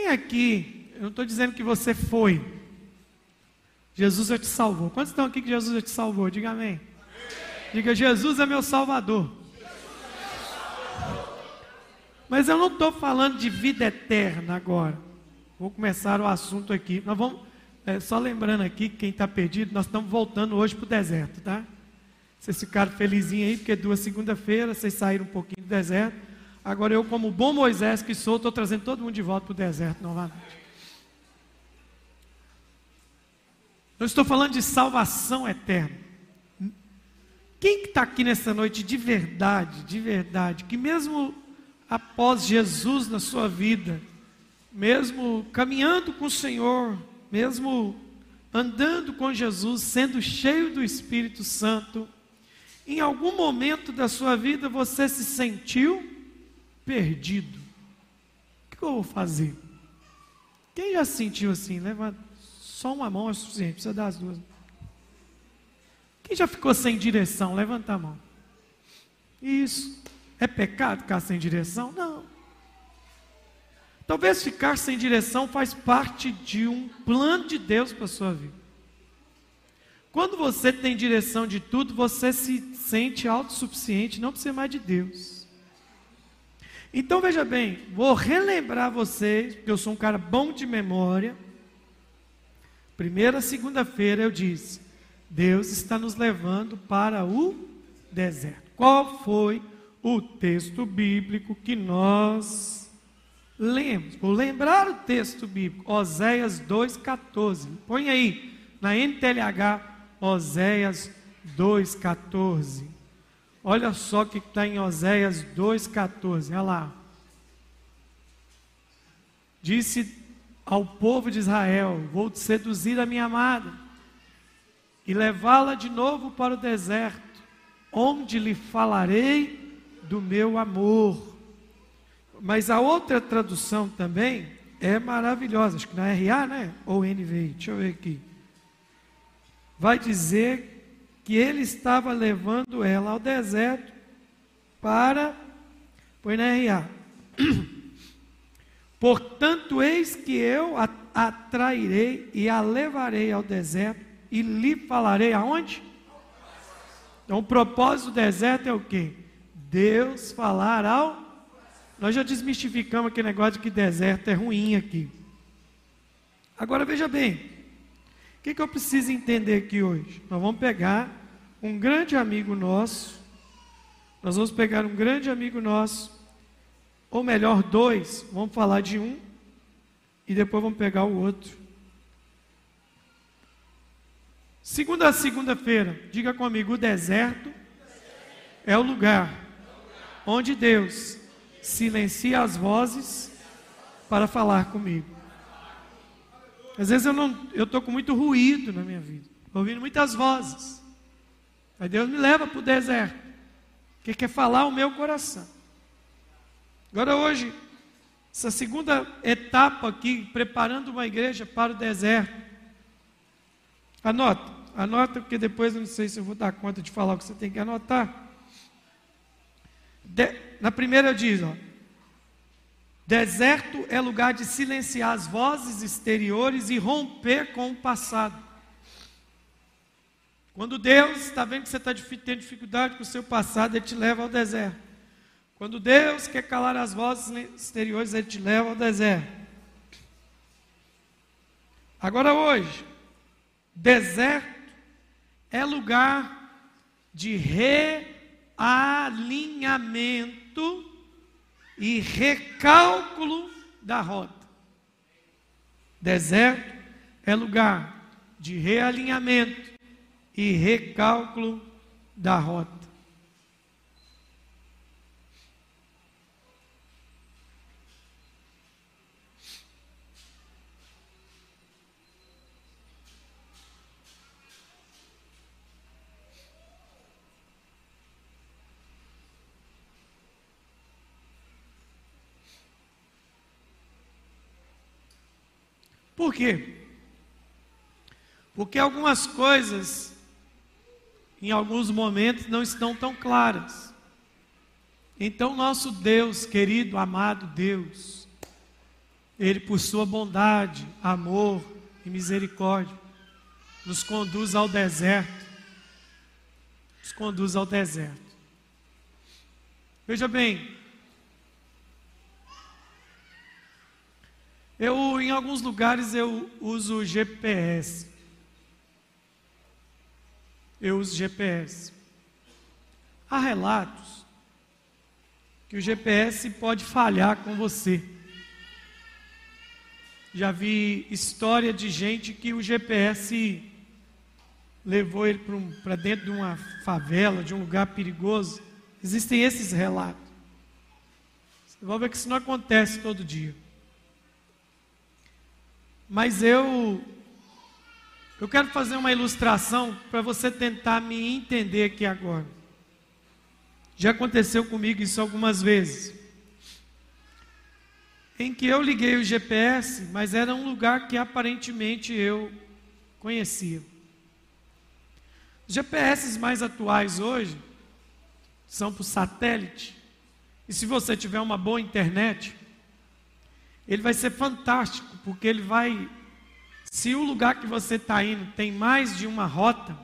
Quem aqui, eu não estou dizendo que você foi, Jesus já te salvou. Quantos estão aqui que Jesus já te salvou? Diga amém. Diga, Jesus é meu salvador. Mas eu não estou falando de vida eterna agora. Vou começar o assunto aqui. Nós vamos, é, só lembrando aqui, quem está perdido, nós estamos voltando hoje para o deserto, tá? Vocês ficaram felizinhos aí, porque é duas segunda-feira, vocês saíram um pouquinho do deserto. Agora eu, como bom Moisés que sou, estou trazendo todo mundo de volta para o deserto novamente. Eu estou falando de salvação eterna. Quem está aqui nessa noite de verdade, de verdade, que mesmo após Jesus na sua vida, mesmo caminhando com o Senhor, mesmo andando com Jesus, sendo cheio do Espírito Santo, em algum momento da sua vida você se sentiu perdido. O que eu vou fazer? Quem já se sentiu assim? Levanta. Só uma mão é suficiente, precisa dar as duas. Quem já ficou sem direção? Levanta a mão. Isso. É pecado ficar sem direção? Não. Talvez ficar sem direção faz parte de um plano de Deus para a sua vida. Quando você tem direção de tudo, você se sente autossuficiente, não precisa mais de Deus. Então veja bem, vou relembrar vocês, porque eu sou um cara bom de memória. Primeira segunda-feira eu disse: Deus está nos levando para o deserto. Qual foi o texto bíblico que nós lemos? Vou lembrar o texto bíblico, Oséias 2,14. Põe aí, na NTLH, Oséias 2,14. Olha só o que está em Oséias 2,14. Olha lá. Disse ao povo de Israel: Vou seduzir a minha amada e levá-la de novo para o deserto, onde lhe falarei do meu amor. Mas a outra tradução também é maravilhosa, acho que na RA, né? Ou NVI, deixa eu ver aqui. Vai dizer que ele estava levando ela ao deserto para. Põe na RA. Portanto, eis que eu a atrairei e a levarei ao deserto e lhe falarei aonde? Então, o propósito do deserto é o quê? Deus falar ao. Nós já desmistificamos aquele negócio de que deserto é ruim aqui. Agora veja bem, o que, que eu preciso entender aqui hoje? Nós vamos pegar um grande amigo nosso, nós vamos pegar um grande amigo nosso, ou melhor, dois, vamos falar de um, e depois vamos pegar o outro. Segunda a segunda-feira, diga comigo: o deserto é o lugar onde Deus silencia as vozes para falar comigo. Às vezes eu não, eu estou com muito ruído na minha vida, ouvindo muitas vozes. Aí Deus me leva para o deserto, que quer falar o meu coração. Agora hoje, essa segunda etapa aqui, preparando uma igreja para o deserto. Anota, anota, porque depois eu não sei se eu vou dar conta de falar o que você tem que anotar. De, na primeira diz, ó, deserto é lugar de silenciar as vozes exteriores e romper com o passado. Quando Deus está vendo que você está tendo dificuldade com o seu passado, Ele te leva ao deserto. Quando Deus quer calar as vozes exteriores, Ele te leva ao deserto. Agora hoje, deserto é lugar de realinhamento e recálculo da rota. Deserto é lugar de realinhamento e recálculo da rota. Por quê? Porque algumas coisas em alguns momentos não estão tão claras. Então, nosso Deus, querido, amado Deus, Ele, por sua bondade, amor e misericórdia, nos conduz ao deserto. Nos conduz ao deserto. Veja bem, eu em alguns lugares eu uso GPS. Eu uso GPS. Há relatos que o GPS pode falhar com você. Já vi história de gente que o GPS levou ele para um, dentro de uma favela, de um lugar perigoso. Existem esses relatos. Você vai ver que isso não acontece todo dia. Mas eu eu quero fazer uma ilustração para você tentar me entender aqui agora. Já aconteceu comigo isso algumas vezes em que eu liguei o GPS, mas era um lugar que aparentemente eu conhecia. Os GPS mais atuais hoje são por satélite. E se você tiver uma boa internet, ele vai ser fantástico, porque ele vai. Se o lugar que você está indo tem mais de uma rota,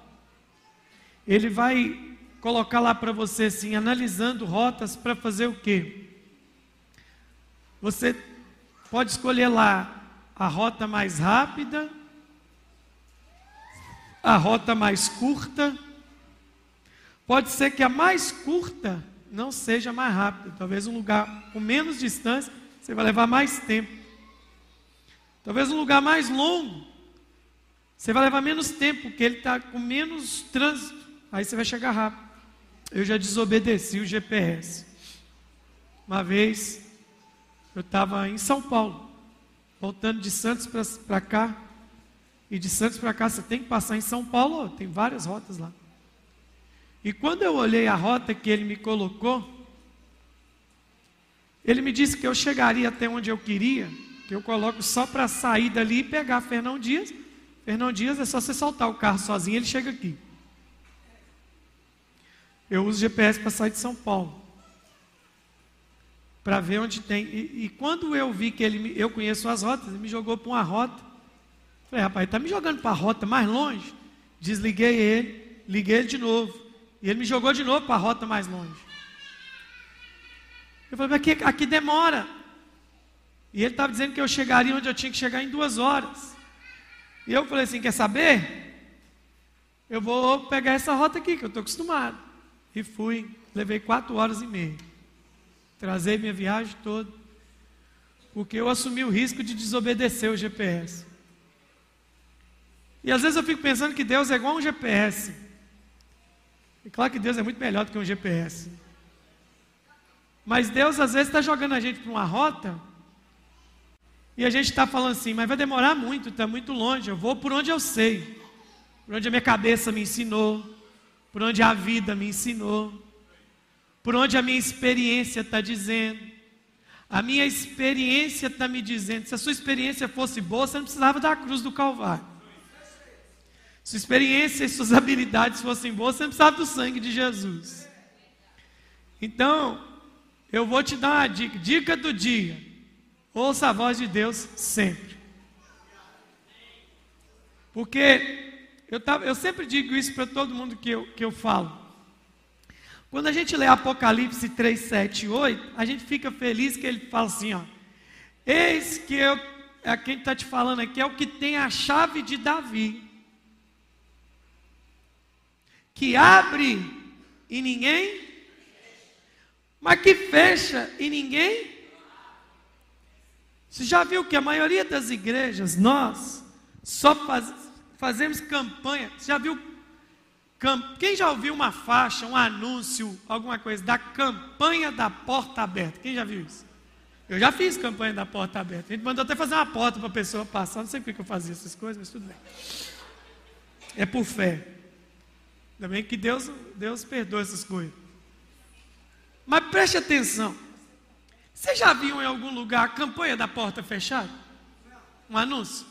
ele vai colocar lá para você assim, analisando rotas para fazer o quê? Você pode escolher lá a rota mais rápida, a rota mais curta. Pode ser que a mais curta não seja mais rápida. Talvez um lugar com menos distância, você vai levar mais tempo. Talvez um lugar mais longo, você vai levar menos tempo, porque ele está com menos trânsito. Aí você vai chegar rápido. Eu já desobedeci o GPS. Uma vez, eu estava em São Paulo, voltando de Santos para cá. E de Santos para cá você tem que passar em São Paulo, tem várias rotas lá. E quando eu olhei a rota que ele me colocou, ele me disse que eu chegaria até onde eu queria, que eu coloco só para sair dali e pegar Fernão Dias. Fernão Dias é só você soltar o carro sozinho, ele chega aqui. Eu uso GPS para sair de São Paulo para ver onde tem. E, e, quando eu vi que ele, eu conheço as rotas, ele me jogou para uma rota. Falei, rapaz, está me jogando para a rota mais longe. Desliguei ele, liguei ele de novo. E ele me jogou de novo para a rota mais longe. Eu falei, mas aqui, aqui demora. E ele estava dizendo que eu chegaria onde eu tinha que chegar em duas horas. E eu falei assim: quer saber? Eu vou pegar essa rota aqui, que eu estou acostumado. E fui, levei quatro horas e meia. Trazei minha viagem toda. Porque eu assumi o risco de desobedecer o GPS. E às vezes eu fico pensando que Deus é igual um GPS. E claro que Deus é muito melhor do que um GPS. Mas Deus às vezes está jogando a gente para uma rota. E a gente está falando assim, mas vai demorar muito, está muito longe. Eu vou por onde eu sei. Por onde a minha cabeça me ensinou. Por onde a vida me ensinou por onde a minha experiência está dizendo. A minha experiência está me dizendo. Se a sua experiência fosse boa, você não precisava da cruz do Calvário. Se a experiência e suas habilidades fossem boas, você não precisava do sangue de Jesus. Então, eu vou te dar uma dica. Dica do dia. Ouça a voz de Deus sempre. Porque eu, tava, eu sempre digo isso para todo mundo que eu, que eu falo. Quando a gente lê Apocalipse 3, 7 e 8, a gente fica feliz que ele fala assim: ó, Eis que eu, é quem está te falando aqui, é o que tem a chave de Davi, que abre e ninguém, mas que fecha e ninguém. Você já viu que a maioria das igrejas, nós, só faz, fazemos campanha. Você já viu quem já ouviu uma faixa, um anúncio, alguma coisa da campanha da porta aberta? Quem já viu isso? Eu já fiz campanha da porta aberta. A gente mandou até fazer uma porta para a pessoa passar. Não sei por que eu fazia essas coisas, mas tudo bem. É por fé. Ainda bem que Deus, Deus perdoa essas coisas. Mas preste atenção. Você já viu em algum lugar a campanha da porta fechada? Um anúncio?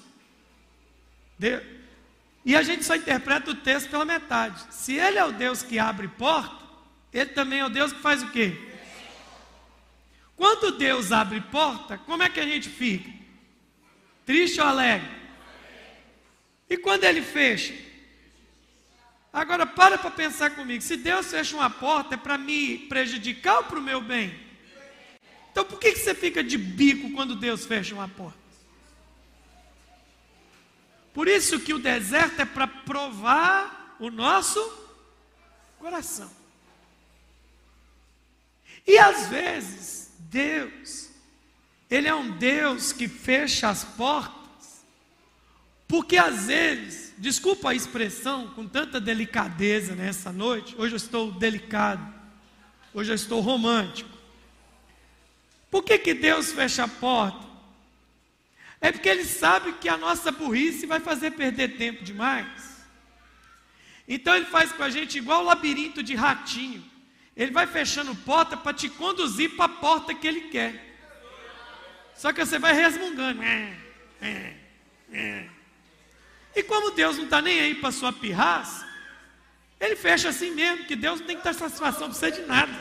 E a gente só interpreta o texto pela metade. Se ele é o Deus que abre porta, ele também é o Deus que faz o quê? Quando Deus abre porta, como é que a gente fica? Triste ou alegre? E quando ele fecha? Agora para para pensar comigo. Se Deus fecha uma porta é para me prejudicar ou para o meu bem? Então por que, que você fica de bico quando Deus fecha uma porta? Por isso que o deserto é para provar o nosso coração. E às vezes, Deus, Ele é um Deus que fecha as portas, porque às vezes, desculpa a expressão com tanta delicadeza nessa noite, hoje eu estou delicado, hoje eu estou romântico. Por que, que Deus fecha a porta? É porque Ele sabe que a nossa burrice vai fazer perder tempo demais. Então Ele faz com a gente igual o labirinto de ratinho. Ele vai fechando porta para te conduzir para a porta que Ele quer. Só que você vai resmungando. É, é, é. E como Deus não está nem aí para sua pirraça, Ele fecha assim mesmo, que Deus não tem que dar satisfação para você de nada.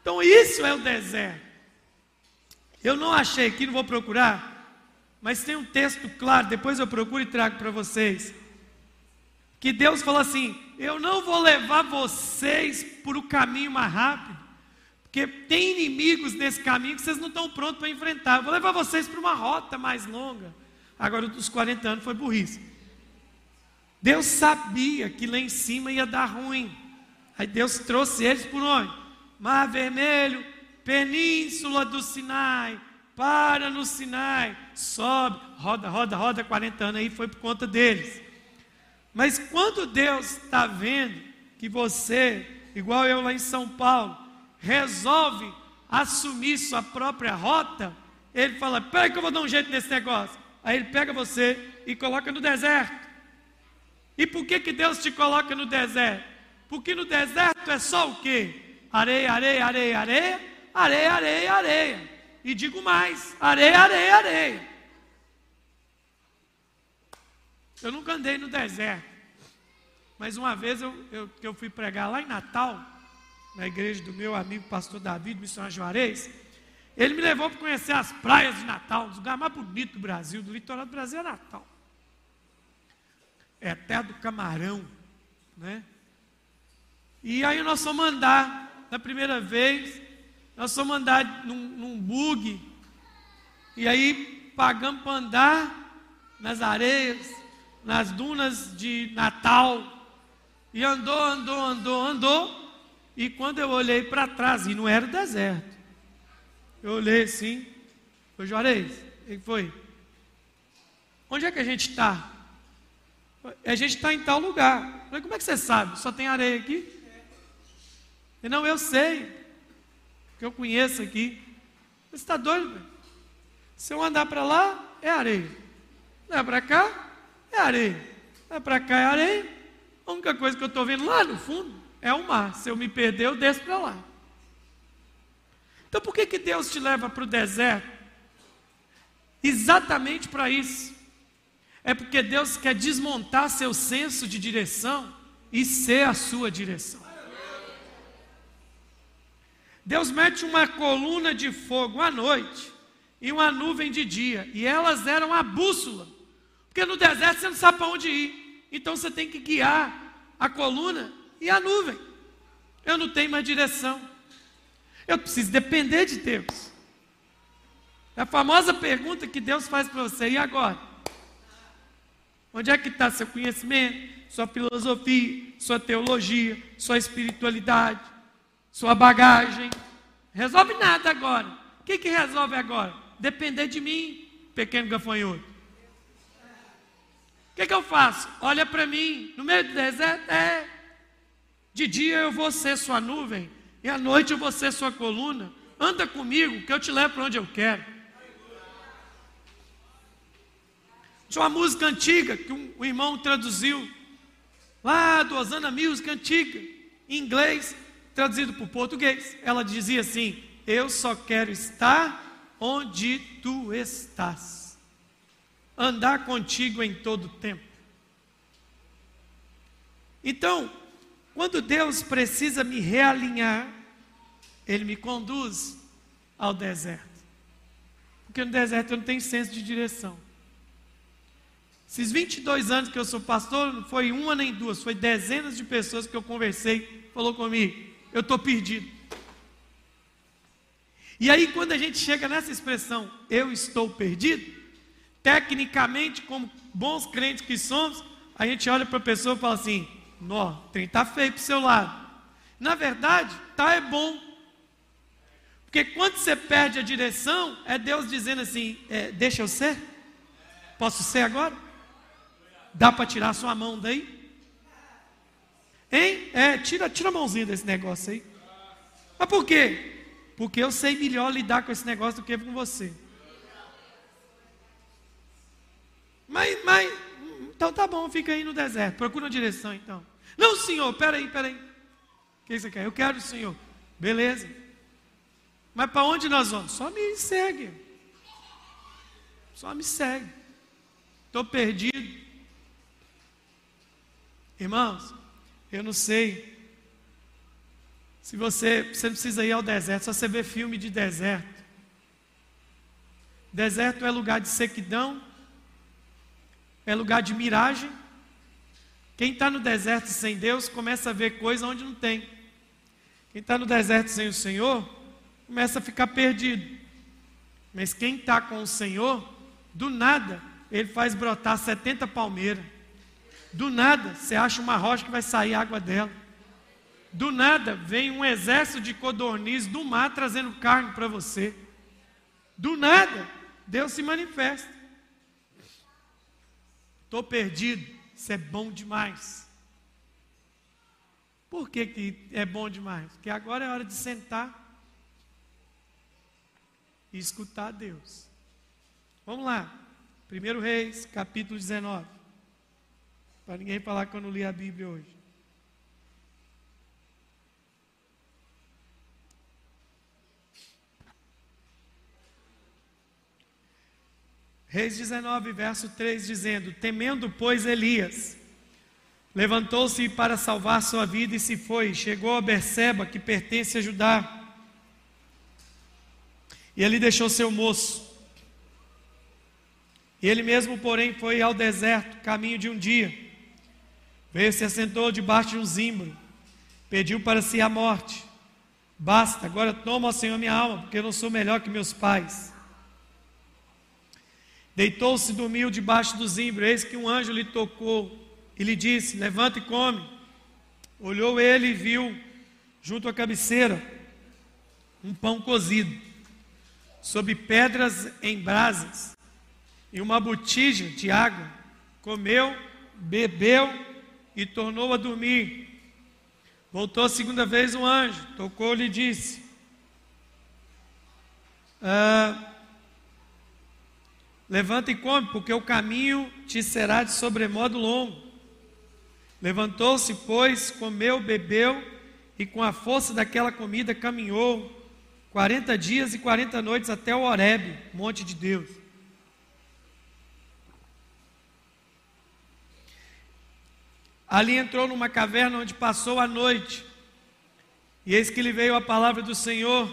Então isso é o deserto. Eu não achei aqui, não vou procurar, mas tem um texto claro, depois eu procuro e trago para vocês. Que Deus falou assim: Eu não vou levar vocês por o caminho mais rápido, porque tem inimigos nesse caminho que vocês não estão prontos para enfrentar. Eu vou levar vocês para uma rota mais longa. Agora, dos 40 anos foi burrice. Deus sabia que lá em cima ia dar ruim. Aí Deus trouxe eles por onde? Mar Vermelho, Península do Sinai, para no Sinai, sobe, roda, roda, roda, 40 anos aí foi por conta deles. Mas quando Deus está vendo que você, igual eu lá em São Paulo, resolve assumir sua própria rota, ele fala: Peraí, que eu vou dar um jeito nesse negócio. Aí ele pega você e coloca no deserto. E por que, que Deus te coloca no deserto? Porque no deserto é só o quê? Areia, areia, areia, areia areia, areia, areia. E digo mais: areia, areia, areia. Eu nunca andei no deserto. Mas uma vez eu, eu, eu fui pregar lá em Natal, na igreja do meu amigo pastor David, missionário Juarez, ele me levou para conhecer as praias de Natal, um dos lugares mais bonitos do Brasil, do litoral do Brasil é Natal. É a terra do camarão, né? E aí nós fomos andar, na primeira vez, nós fomos andar num, num bug, e aí pagamos para andar nas areias, nas dunas de Natal. E andou, andou, andou, andou. E quando eu olhei para trás, e não era o deserto, eu olhei assim, foi Juarez, o que foi? Onde é que a gente está? A gente está em tal lugar. Falei, como é que você sabe? Só tem areia aqui? E não, eu sei que eu conheço aqui. Você está doido? Velho? Se eu andar para lá, é areia. Não é para cá, é areia. Não é para cá, é areia. A única coisa que eu estou vendo lá no fundo é o mar. Se eu me perder, eu desço para lá. Então por que, que Deus te leva para o deserto? Exatamente para isso. É porque Deus quer desmontar seu senso de direção e ser a sua direção. Deus mete uma coluna de fogo à noite e uma nuvem de dia, e elas eram a bússola, porque no deserto você não sabe para onde ir, então você tem que guiar a coluna e a nuvem. Eu não tenho mais direção, eu preciso depender de Deus. É a famosa pergunta que Deus faz para você: e agora? Onde é que está seu conhecimento, sua filosofia, sua teologia, sua espiritualidade? sua bagagem. Resolve nada agora. O que, que resolve agora? Depender de mim, pequeno gafanhoto. O que, que eu faço? Olha para mim, no meio do deserto, é. De dia eu vou ser sua nuvem, e à noite ser sua coluna. Anda comigo, que eu te levo para onde eu quero. Tinha uma música antiga que um, um irmão traduziu, lá do Osana Music antiga, em inglês. Traduzido para o português, ela dizia assim: Eu só quero estar onde tu estás, andar contigo em todo tempo. Então, quando Deus precisa me realinhar, Ele me conduz ao deserto. Porque no deserto eu não tenho senso de direção. Esses 22 anos que eu sou pastor, não foi uma nem duas, foi dezenas de pessoas que eu conversei, falou comigo, eu estou perdido. E aí, quando a gente chega nessa expressão, eu estou perdido, tecnicamente, como bons crentes que somos, a gente olha para a pessoa e fala assim: Nó, tem tá feio para o seu lado. Na verdade, tá é bom. Porque quando você perde a direção, é Deus dizendo assim: é, Deixa eu ser? Posso ser agora? Dá para tirar sua mão daí? Hein? É, tira, tira a mãozinha desse negócio aí. Mas por quê? Porque eu sei melhor lidar com esse negócio do que com você. Mas, mas, então tá bom, fica aí no deserto. Procura uma direção então. Não, senhor, peraí, peraí. O que você quer? Eu quero senhor. Beleza. Mas para onde nós vamos? Só me segue. Só me segue. Estou perdido. Irmãos, eu não sei se você, você precisa ir ao deserto, só você vê filme de deserto. Deserto é lugar de sequidão, é lugar de miragem. Quem está no deserto sem Deus começa a ver coisa onde não tem. Quem está no deserto sem o Senhor começa a ficar perdido. Mas quem está com o Senhor, do nada, ele faz brotar 70 palmeiras. Do nada, você acha uma rocha que vai sair água dela. Do nada vem um exército de codornizes do mar trazendo carne para você. Do nada, Deus se manifesta. Estou perdido, isso é bom demais. Por que, que é bom demais? Porque agora é hora de sentar e escutar Deus. Vamos lá. 1 Reis, capítulo 19. Para ninguém falar que eu não li a Bíblia hoje. Reis 19, verso 3, dizendo: Temendo, pois, Elias, levantou-se para salvar sua vida e se foi. Chegou a Berseba, que pertence a Judá. E ali deixou seu moço. E ele mesmo, porém, foi ao deserto, caminho de um dia. Veio, se assentou debaixo de um zimbro, pediu para si a morte. Basta, agora toma, Senhor, minha alma, porque eu não sou melhor que meus pais. Deitou-se e dormiu debaixo do zimbro. Eis que um anjo lhe tocou e lhe disse: Levanta e come. Olhou ele e viu, junto à cabeceira, um pão cozido, sob pedras em brasas, e uma botija de água. Comeu, bebeu e tornou a dormir. Voltou a segunda vez o anjo, tocou-lhe e disse: ah, Levanta e come, porque o caminho te será de sobremodo longo. Levantou-se, pois, comeu, bebeu, e com a força daquela comida caminhou quarenta dias e quarenta noites até o Horebe, monte de Deus. Ali entrou numa caverna onde passou a noite. E eis que lhe veio a palavra do Senhor.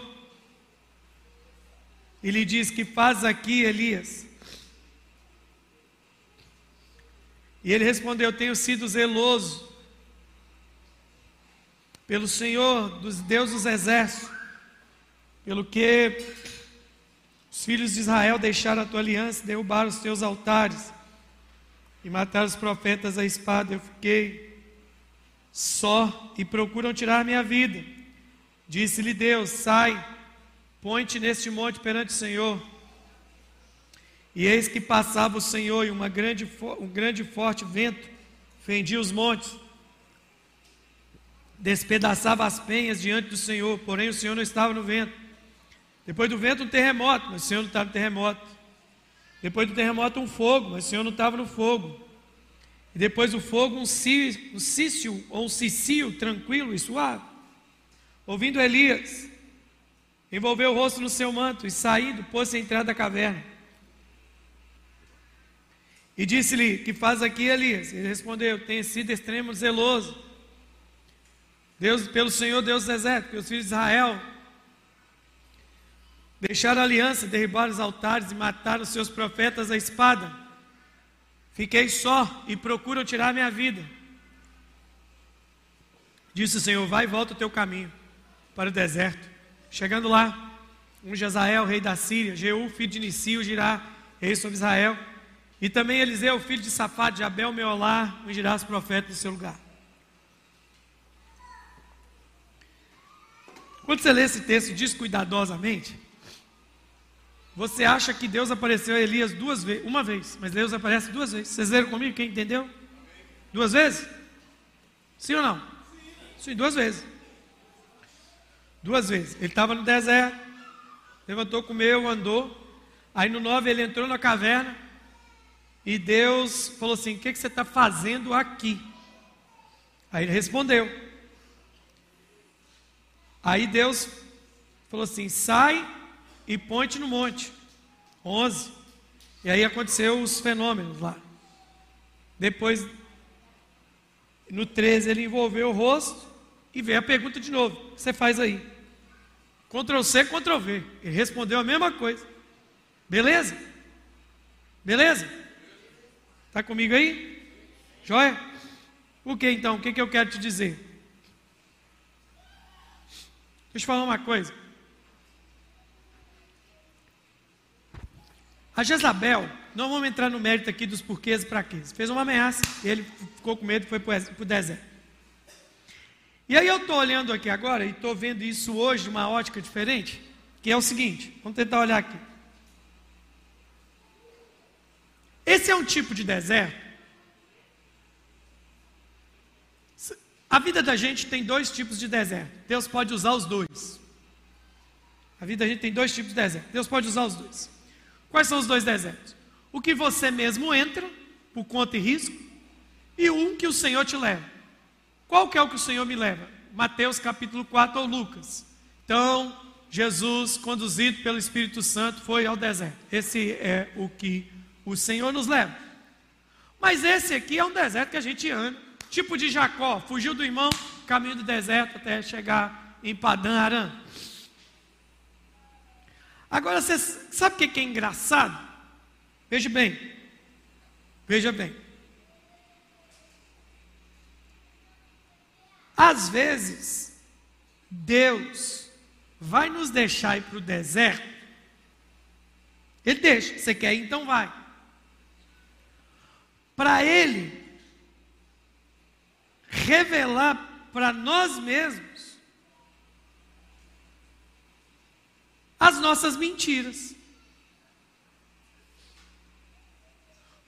E lhe diz: Que faz aqui, Elias? E ele respondeu: Tenho sido zeloso pelo Senhor dos Deus dos exércitos, pelo que os filhos de Israel deixaram a tua aliança, derrubaram os teus altares e mataram os profetas à espada. Eu fiquei só e procuram tirar minha vida. Disse-lhe Deus: Sai, põe-te neste monte perante o Senhor. E eis que passava o Senhor e uma grande, um grande forte vento fendia os montes, despedaçava as penhas diante do Senhor, porém o Senhor não estava no vento. Depois do vento, um terremoto, mas o Senhor não estava no terremoto. Depois do terremoto, um fogo, mas o Senhor não estava no fogo. E depois do fogo, um, cí, um cício ou um cicio tranquilo e suave. Ouvindo Elias, envolveu o rosto no seu manto e saindo, pôs-se à entrada da caverna. E disse-lhe: Que faz aqui, Elias? Ele respondeu: Tenho sido extremo zeloso. Deus, pelo Senhor Deus do deserto, que os filhos de Israel Deixaram a aliança, derribaram os altares e mataram os seus profetas à espada. Fiquei só e procuram tirar minha vida. Disse o Senhor: Vai e volta o teu caminho para o deserto. Chegando lá, um Jezael, rei da Síria, Jeú, filho de Nissi, Girá, rei sobre Israel, e também Eliseu, filho de Safá, de Abel, Meolá, ungirá os profetas no seu lugar. Quando você lê esse texto descuidadosamente, você acha que Deus apareceu a Elias duas vezes, uma vez, mas Deus aparece duas vezes. Vocês leram comigo? Quem entendeu? Duas vezes? Sim ou não? Sim, duas vezes. Duas vezes. Ele estava no deserto, levantou, comeu, andou. Aí no 9 ele entrou na caverna e Deus falou assim: O que, que você está fazendo aqui? Aí ele respondeu. Aí Deus falou assim: Sai e ponte no monte. 11. E aí aconteceu os fenômenos lá. Depois, no 13, ele envolveu o rosto e veio a pergunta de novo: O que você faz aí? Ctrl C, Ctrl V. Ele respondeu a mesma coisa. Beleza? Beleza? Está comigo aí? Joia? O que então? O que, que eu quero te dizer? Deixa eu te falar uma coisa. A Jezabel, não vamos entrar no mérito aqui dos porquês e para quê. Fez uma ameaça, ele ficou com medo e foi para o deserto. E aí eu estou olhando aqui agora e estou vendo isso hoje de uma ótica diferente, que é o seguinte, vamos tentar olhar aqui. Esse é um tipo de deserto. A vida da gente tem dois tipos de deserto. Deus pode usar os dois. A vida da gente tem dois tipos de deserto. Deus pode usar os dois. Quais são os dois desertos? O que você mesmo entra, por conta e risco, e um que o Senhor te leva. Qual que é o que o Senhor me leva? Mateus capítulo 4 ou Lucas. Então, Jesus, conduzido pelo Espírito Santo, foi ao deserto. Esse é o que o Senhor nos leva. Mas esse aqui é um deserto que a gente anda. Tipo de Jacó, fugiu do irmão, caminho do deserto até chegar em Padã Aram. Agora, você sabe o que é engraçado? Veja bem. Veja bem. Às vezes, Deus vai nos deixar ir para o deserto. Ele deixa. Você quer ir? Então vai. Para Ele revelar para nós mesmos as nossas mentiras.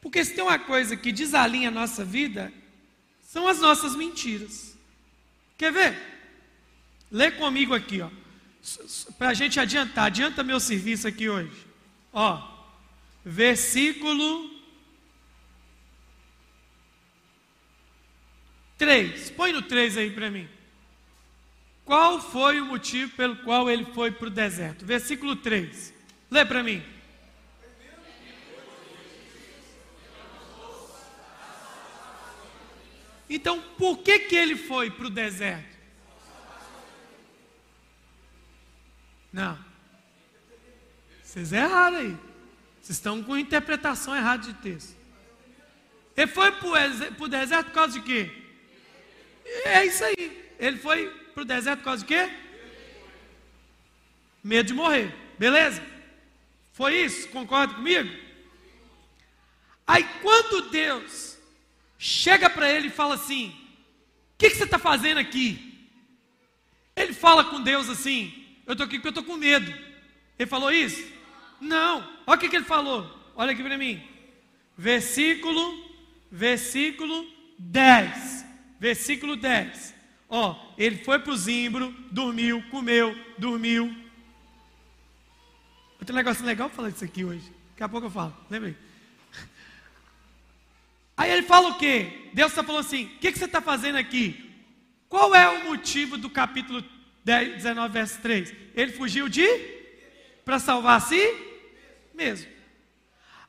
Porque se tem uma coisa que desalinha a nossa vida, são as nossas mentiras. Quer ver? Lê comigo aqui, ó. Para a gente adiantar, adianta meu serviço aqui hoje. Ó, versículo 3. Põe no 3 aí para mim. Qual foi o motivo pelo qual ele foi para o deserto? Versículo 3. Lê para mim. Então, por que, que ele foi para o deserto? Não. Vocês erraram aí. Vocês estão com interpretação errada de texto. Ele foi para o deserto por causa de quê? É isso aí. Ele foi para o deserto por causa de quê? Medo de morrer. Beleza? Foi isso? Concorda comigo? Aí quando Deus chega para ele e fala assim: O que, que, você está fazendo aqui? Ele fala com Deus assim: Eu estou aqui porque eu estou com medo. Ele falou isso? Não. Olha o que, que ele falou. Olha aqui para mim. Versículo, versículo 10. Versículo 10. Ó, ele foi para o zimbro, dormiu, comeu, dormiu. Um negócio legal falar disso aqui hoje. Daqui a pouco eu falo, lembrei. Aí ele fala o quê? Deus está falando assim: o que, que você está fazendo aqui? Qual é o motivo do capítulo 10, 19, verso 3? Ele fugiu de? Para salvar a si mesmo.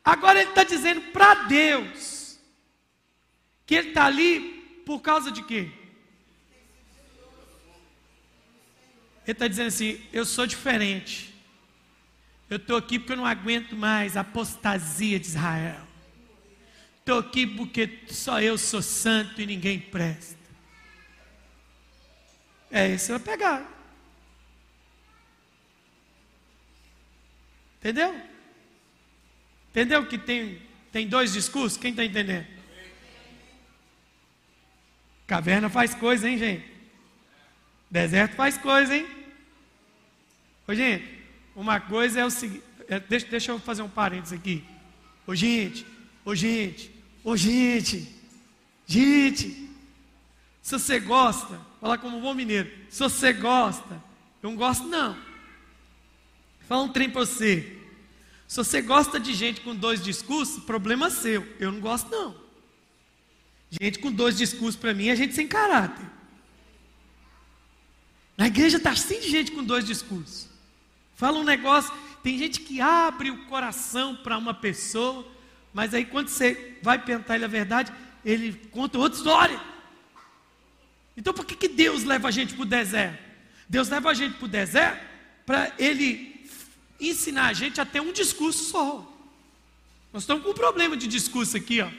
Agora ele está dizendo para Deus que ele está ali por causa de quê? Ele está dizendo assim: eu sou diferente. Eu estou aqui porque eu não aguento mais a apostasia de Israel. Estou aqui porque só eu sou santo e ninguém presta. É isso, vai pegar. Entendeu? Entendeu que tem, tem dois discursos? Quem está entendendo? Caverna faz coisa, hein, gente? Deserto faz coisa, hein? Ô, gente, uma coisa é o seguinte. É, deixa, deixa eu fazer um parênteses aqui. Ô, gente, ô, gente, ô, gente, gente. Se você gosta, falar como um bom mineiro. Se você gosta, eu não gosto, não. Fala um trem para você. Se você gosta de gente com dois discursos, problema seu. Eu não gosto, não. Gente com dois discursos para mim é gente sem caráter. Na igreja está assim de gente com dois discursos. Fala um negócio, tem gente que abre o coração para uma pessoa, mas aí quando você vai perguntar ele a verdade, ele conta outra história. Então por que, que Deus leva a gente para o deserto? Deus leva a gente para o deserto para ele ensinar a gente a ter um discurso só. Nós estamos com um problema de discurso aqui, ó.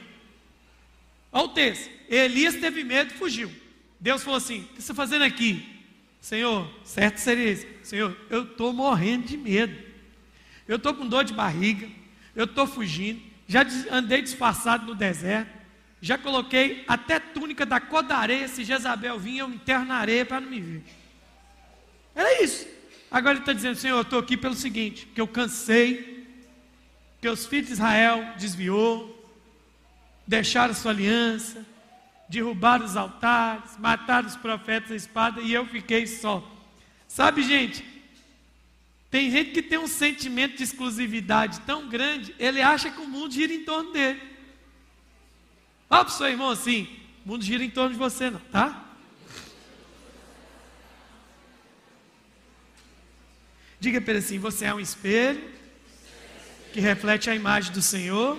Olha o texto. Elias teve medo e fugiu. Deus falou assim: O que você está fazendo aqui? Senhor, certo seria isso. Senhor, eu estou morrendo de medo. Eu estou com dor de barriga. Eu estou fugindo. Já andei disfarçado no deserto. Já coloquei até túnica da cor da areia. Se Jezabel vinha, eu enterro na areia para não me ver. Era isso. Agora ele está dizendo, Senhor, eu estou aqui pelo seguinte: que eu cansei, que os filhos de Israel desviou, deixaram sua aliança, derrubaram os altares, mataram os profetas à espada e eu fiquei só. Sabe, gente, tem gente que tem um sentimento de exclusividade tão grande, ele acha que o mundo gira em torno dele. Fala para o seu irmão assim: o mundo gira em torno de você, não, tá? Diga para ele assim: você é um espelho que reflete a imagem do Senhor,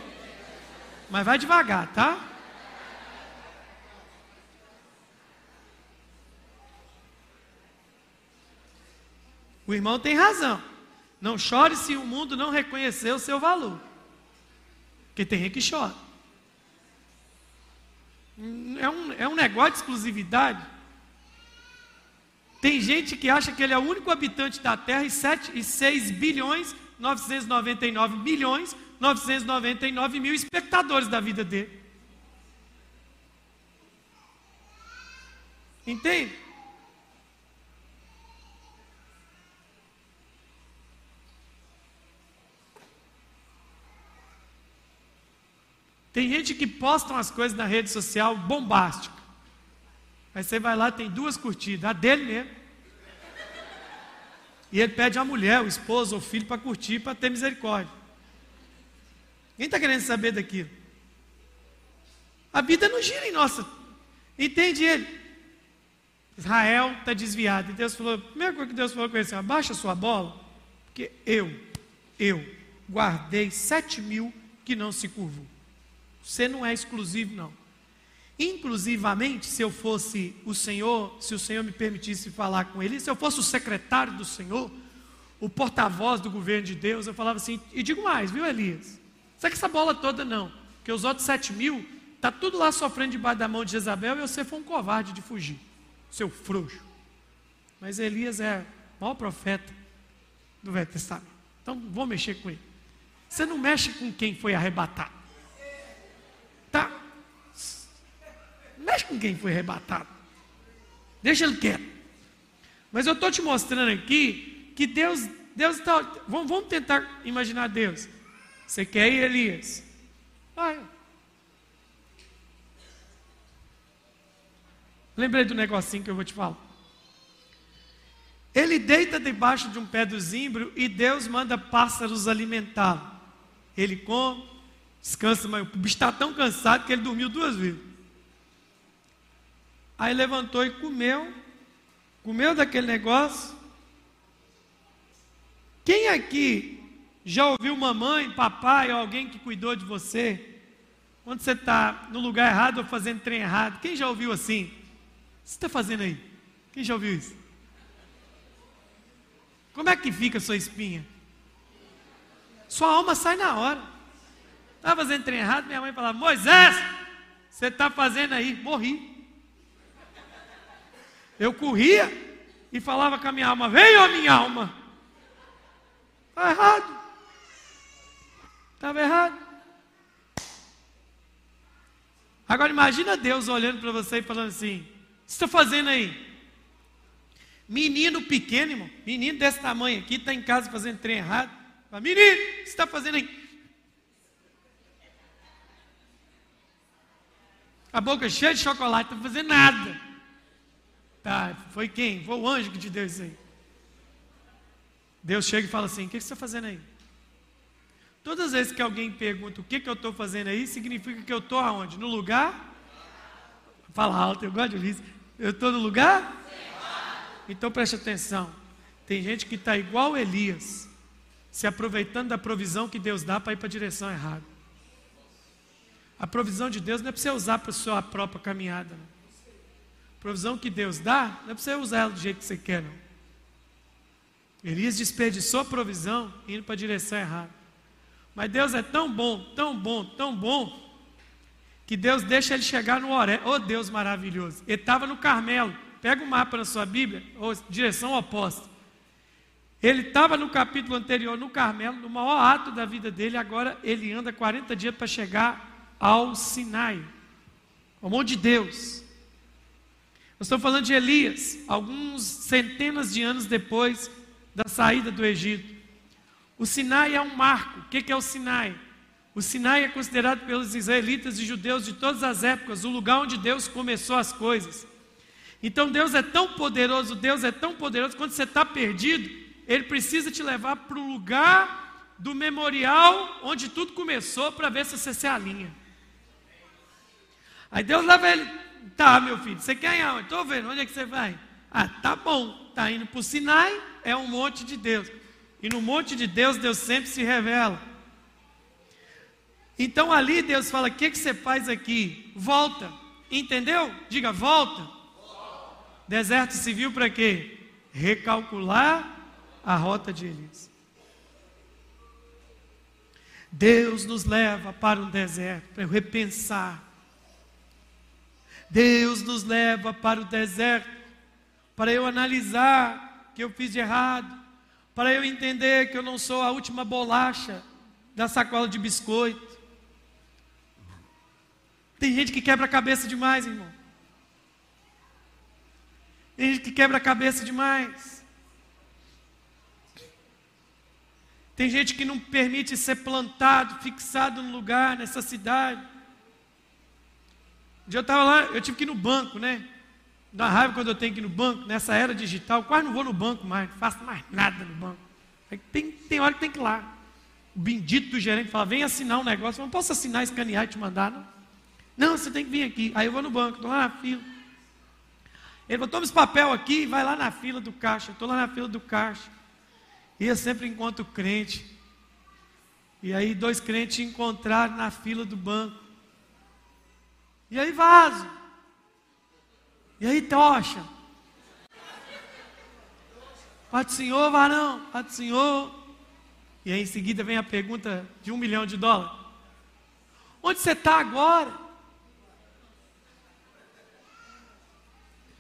mas vai devagar, tá? O irmão tem razão. Não chore se o mundo não reconhecer o seu valor. Porque tem gente que chora. É um, é um negócio de exclusividade. Tem gente que acha que ele é o único habitante da Terra e, 7, e 6 bilhões 999 milhões 999 mil espectadores da vida dele. Entende? Tem gente que posta umas coisas na rede social bombástica. Aí você vai lá, tem duas curtidas, a dele mesmo. E ele pede a mulher, o esposo ou o filho para curtir, para ter misericórdia. Quem está querendo saber daquilo? A vida não gira em nossa. Entende ele? Israel está desviado. E Deus falou, a primeira coisa que Deus falou com ele assim, abaixa sua bola, porque eu, eu guardei sete mil que não se curvou. Você não é exclusivo, não. Inclusivamente, se eu fosse o Senhor, se o Senhor me permitisse falar com ele, se eu fosse o secretário do Senhor, o porta-voz do governo de Deus, eu falava assim, e digo mais, viu Elias? Sabe que essa bola toda não, porque os outros sete mil, está tudo lá sofrendo debaixo da mão de Jezabel e você foi um covarde de fugir, seu frouxo. Mas Elias é o maior profeta do Velho Testamento. Então, vou mexer com ele. Você não mexe com quem foi arrebatado. Tá? Mexe com quem foi arrebatado. Deixa ele quieto. Mas eu estou te mostrando aqui que Deus, Deus está. Vamos tentar imaginar Deus. Você quer ir, Elias? Vai. Lembrei do negocinho que eu vou te falar. Ele deita debaixo de um pé do zimbro e Deus manda pássaros alimentá-lo. Ele come, Descansa, mas o bicho está tão cansado que ele dormiu duas vezes. Aí levantou e comeu, comeu daquele negócio. Quem aqui já ouviu mamãe, papai ou alguém que cuidou de você? Quando você está no lugar errado ou fazendo trem errado, quem já ouviu assim? O que você está fazendo aí? Quem já ouviu isso? Como é que fica a sua espinha? Sua alma sai na hora. Estava fazendo trem errado, minha mãe falava: Moisés, você está fazendo aí? Morri. Eu corria e falava com a minha alma: Vem, ó minha alma. Está errado. Estava errado. Agora imagina Deus olhando para você e falando assim: O que você está fazendo aí? Menino pequeno, irmão, menino desse tamanho aqui, está em casa fazendo trem errado. Fala, menino, o que você está fazendo aí? A boca cheia de chocolate, não está fazendo nada. Tá, foi quem? Foi o anjo que te deu isso aí. Deus chega e fala assim: O que você está fazendo aí? Todas as vezes que alguém pergunta o que, que eu estou fazendo aí, significa que eu estou aonde? No lugar? Fala alto, eu gosto de ouvir. Eu estou no lugar? Então preste atenção. Tem gente que está igual Elias, se aproveitando da provisão que Deus dá para ir para a direção errada. A provisão de Deus não é para você usar para a sua própria caminhada. Não. A provisão que Deus dá não é para você usar ela do jeito que você quer. Não. Elias desperdiçou a provisão indo para a direção errada. Mas Deus é tão bom, tão bom, tão bom, que Deus deixa ele chegar no Oré. Oh Deus maravilhoso. Ele estava no Carmelo. Pega o mapa na sua Bíblia, ou direção oposta. Ele estava no capítulo anterior, no Carmelo, no maior ato da vida dele, agora ele anda 40 dias para chegar ao Sinai, ao monte de Deus. Nós estamos falando de Elias, alguns centenas de anos depois da saída do Egito. O Sinai é um marco. O que é o Sinai? O Sinai é considerado pelos israelitas e judeus de todas as épocas o lugar onde Deus começou as coisas. Então Deus é tão poderoso, Deus é tão poderoso, quando você está perdido, Ele precisa te levar para o lugar do memorial onde tudo começou para ver se você se alinha. Aí Deus leva ele, tá meu filho, você quer ir aonde? Estou vendo, onde é que você vai? Ah, tá bom, tá indo para o Sinai, é um monte de Deus. E no monte de Deus, Deus sempre se revela. Então ali Deus fala: o que, que você faz aqui? Volta. Entendeu? Diga, volta. Deserto civil para quê? Recalcular a rota de Elias. Deus nos leva para um deserto para repensar. Deus nos leva para o deserto para eu analisar o que eu fiz de errado, para eu entender que eu não sou a última bolacha da sacola de biscoito. Tem gente que quebra a cabeça demais, irmão. Tem gente que quebra a cabeça demais. Tem gente que não permite ser plantado, fixado no lugar, nessa cidade. Um dia eu estava lá, eu tive que ir no banco, né? Dá raiva quando eu tenho que ir no banco, nessa era digital, quase não vou no banco mais, não faço mais nada no banco. Tem, tem hora que tem que ir lá. O bendito do gerente fala, vem assinar um negócio, eu não posso assinar, escanear e te mandar, não. Não, você tem que vir aqui. Aí eu vou no banco, estou lá na fila. Ele falou, toma esse papel aqui e vai lá na fila do caixa. Estou lá na fila do caixa. E eu sempre encontro crente. E aí dois crentes encontraram na fila do banco. E aí vaso. E aí, tocha? Pai do Senhor, varão, Pai do Senhor. E aí em seguida vem a pergunta de um milhão de dólares. Onde você está agora?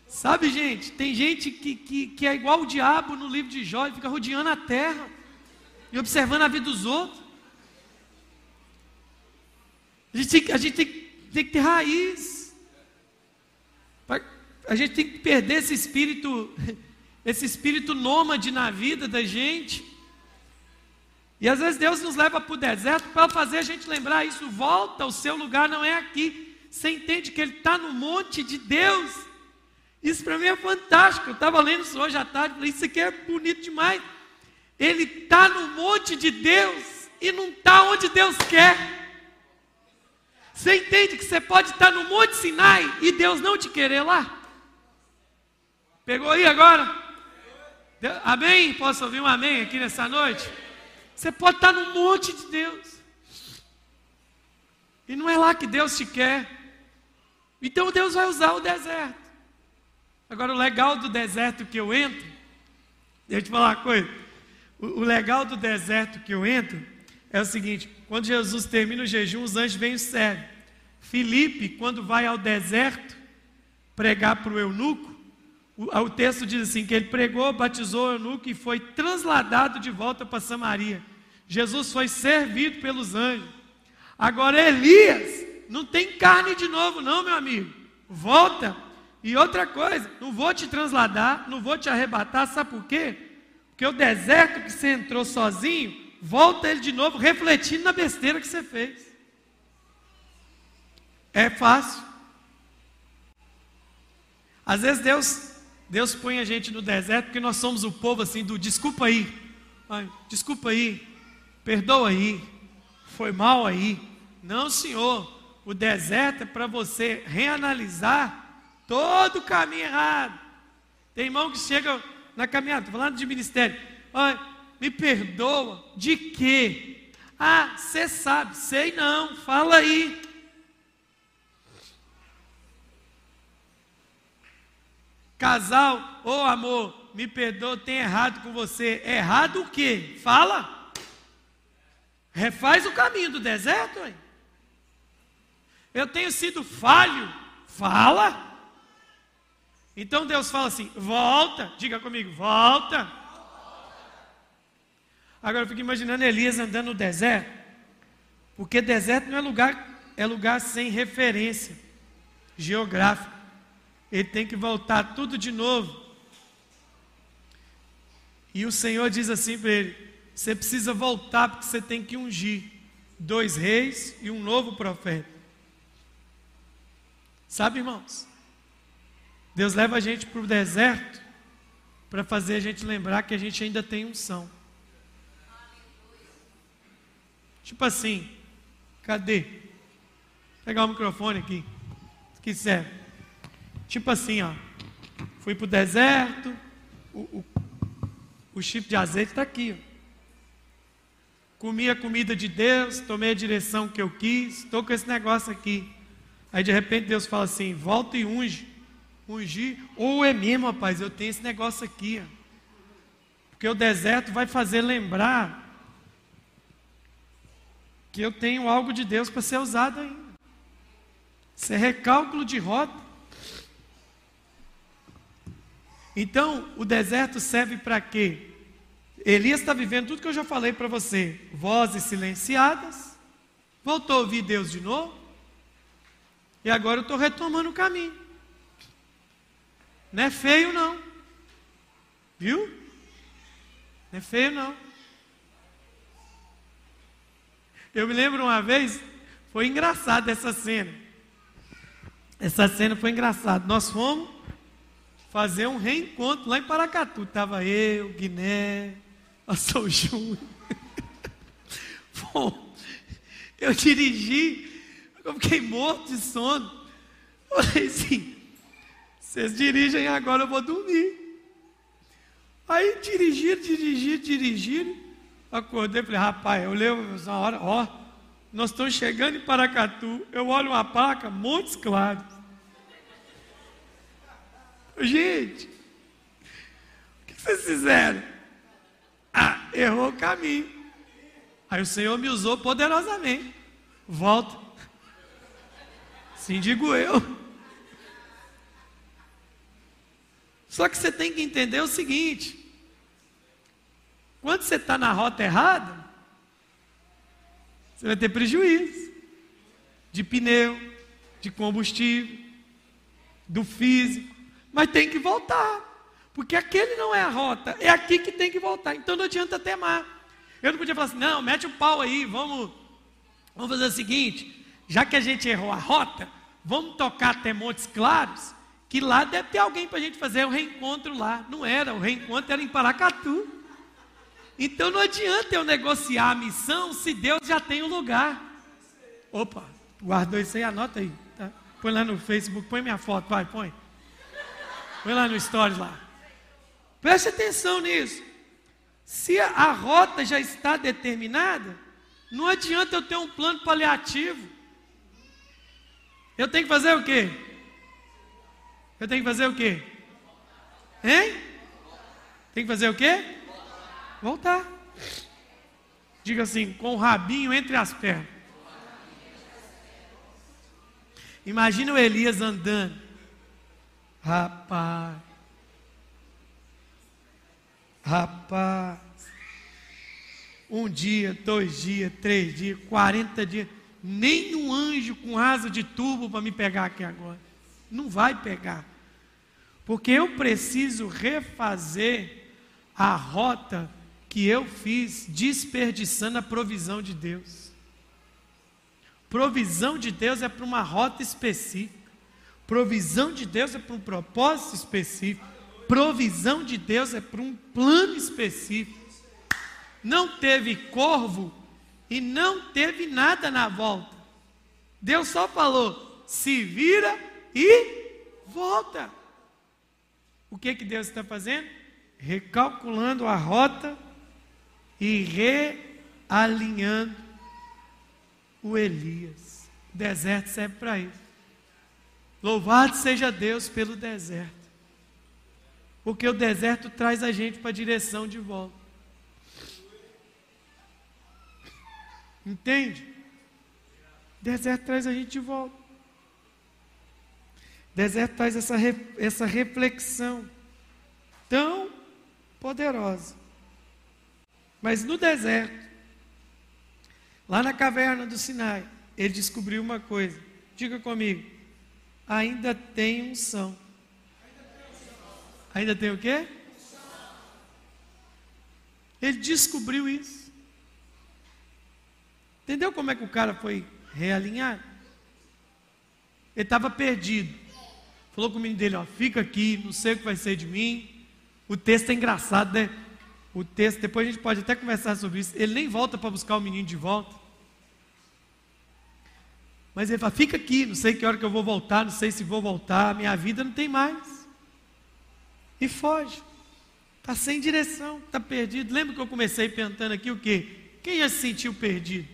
Sabe, gente, tem gente que, que, que é igual o diabo no livro de Jó, ele fica rodeando a terra e observando a vida dos outros. A gente a gente tem, tem que ter raiz. A gente tem que perder esse espírito, esse espírito nômade na vida da gente. E às vezes Deus nos leva para o deserto para fazer a gente lembrar isso. Volta, o seu lugar não é aqui. Você entende que Ele está no monte de Deus. Isso para mim é fantástico. Eu estava lendo isso hoje à tarde, falei, isso aqui é bonito demais. Ele está no monte de Deus e não está onde Deus quer. Você entende que você pode estar no Monte Sinai e Deus não te querer lá? Pegou aí agora? Amém? Posso ouvir um amém aqui nessa noite? Você pode estar no monte de Deus. E não é lá que Deus te quer. Então Deus vai usar o deserto. Agora, o legal do deserto que eu entro, deixa eu te falar uma coisa. O, o legal do deserto que eu entro é o seguinte: quando Jesus termina o jejum, os anjos vêm e servem. Filipe, quando vai ao deserto pregar para o eunuco, o, texto diz assim: que ele pregou, batizou o eunuco e foi transladado de volta para Samaria. Jesus foi servido pelos anjos. Agora Elias não tem carne de novo, não, meu amigo. Volta. E outra coisa, não vou te transladar, não vou te arrebatar, sabe por quê? Porque o deserto que você entrou sozinho, volta ele de novo, refletindo na besteira que você fez. É fácil. Às vezes Deus, Deus põe a gente no deserto porque nós somos o povo assim do desculpa aí, Ai, desculpa aí, perdoa aí, foi mal aí. Não, Senhor, o deserto é para você reanalisar todo o caminho errado. Tem irmão que chega na caminhada, estou falando de ministério. Ai, me perdoa, de quê? Ah, você sabe, sei não, fala aí. Casal, ô oh, amor, me perdoa, tem errado com você. Errado o quê? Fala. Refaz o caminho do deserto, hein? Eu tenho sido falho. Fala. Então Deus fala assim: volta, diga comigo, volta. Agora eu fico imaginando Elias andando no deserto, porque deserto não é lugar, é lugar sem referência geográfica. Ele tem que voltar tudo de novo. E o Senhor diz assim para ele: você precisa voltar porque você tem que ungir dois reis e um novo profeta. Sabe, irmãos? Deus leva a gente para o deserto para fazer a gente lembrar que a gente ainda tem unção. Tipo assim, cadê? Vou pegar o microfone aqui. Que serve. Tipo assim, ó. Fui para o deserto, o, o chifre de azeite está aqui. Ó. Comi a comida de Deus, tomei a direção que eu quis, estou com esse negócio aqui. Aí de repente Deus fala assim: volta e unge. Ungir, ou é mesmo, rapaz, eu tenho esse negócio aqui. Ó. Porque o deserto vai fazer lembrar que eu tenho algo de Deus para ser usado ainda. Isso é recálculo de rota. Então, o deserto serve para quê? Elias está vivendo tudo que eu já falei para você: vozes silenciadas, voltou a ouvir Deus de novo, e agora eu estou retomando o caminho. Não é feio, não. Viu? Não é feio, não. Eu me lembro uma vez, foi engraçado essa cena. Essa cena foi engraçada. Nós fomos fazer um reencontro lá em Paracatu. Estava eu, Guiné, o Júnior. Bom, eu dirigi eu fiquei morto de sono. Falei assim: vocês dirigem agora, eu vou dormir. Aí dirigir, dirigir, dirigir. Acordei, falei, rapaz, eu levo uma hora, ó, nós estamos chegando em Paracatu. Eu olho uma placa, Montes Claros. Gente, o que vocês fizeram? Ah, errou o caminho. Aí o Senhor me usou poderosamente. Volta. Sim, digo eu. Só que você tem que entender o seguinte: quando você está na rota errada, você vai ter prejuízo de pneu, de combustível, do físico, mas tem que voltar, porque aquele não é a rota, é aqui que tem que voltar. Então não adianta temar. Eu não podia falar assim, não, mete o pau aí, vamos, vamos fazer o seguinte, já que a gente errou a rota, vamos tocar até Montes Claros, que lá deve ter alguém para a gente fazer o reencontro lá. Não era, o reencontro era em Paracatu. Então não adianta eu negociar a missão se Deus já tem o um lugar. Opa, guardou isso aí, anota aí. Tá? Põe lá no Facebook, põe minha foto, vai, põe. Põe lá no Stories lá. Preste atenção nisso. Se a rota já está determinada, não adianta eu ter um plano paliativo. Eu tenho que fazer o quê? Eu tenho que fazer o quê? Hein? Tem que fazer o quê? Voltar. Diga assim, com o rabinho entre as pernas. Imagina o Elias andando. Rapaz. Rapaz. Um dia, dois dias, três dias, quarenta dias. Nenhum anjo com asa de turbo para me pegar aqui agora. Não vai pegar. Porque eu preciso refazer a rota que eu fiz desperdiçando a provisão de Deus. Provisão de Deus é para uma rota específica. Provisão de Deus é para um propósito específico. Provisão de Deus é para um plano específico. Não teve corvo e não teve nada na volta. Deus só falou: se vira e volta. O que, que Deus está fazendo? Recalculando a rota e realinhando o Elias. O deserto serve para isso. Louvado seja Deus pelo deserto. Porque o deserto traz a gente para a direção de volta. Entende? O deserto traz a gente de volta. O deserto traz essa, essa reflexão tão poderosa. Mas no deserto, lá na caverna do Sinai, ele descobriu uma coisa. Diga comigo. Ainda tem unção. Ainda tem o quê? Ele descobriu isso. Entendeu como é que o cara foi realinhar? Ele estava perdido. Falou com o menino dele, ó, fica aqui, não sei o que vai ser de mim. O texto é engraçado, né? o texto, depois a gente pode até conversar sobre isso. Ele nem volta para buscar o menino de volta. Mas ele fala: fica aqui, não sei que hora que eu vou voltar, não sei se vou voltar, minha vida não tem mais. E foge. Está sem direção, está perdido. Lembra que eu comecei perguntando aqui o quê? Quem já se sentiu perdido?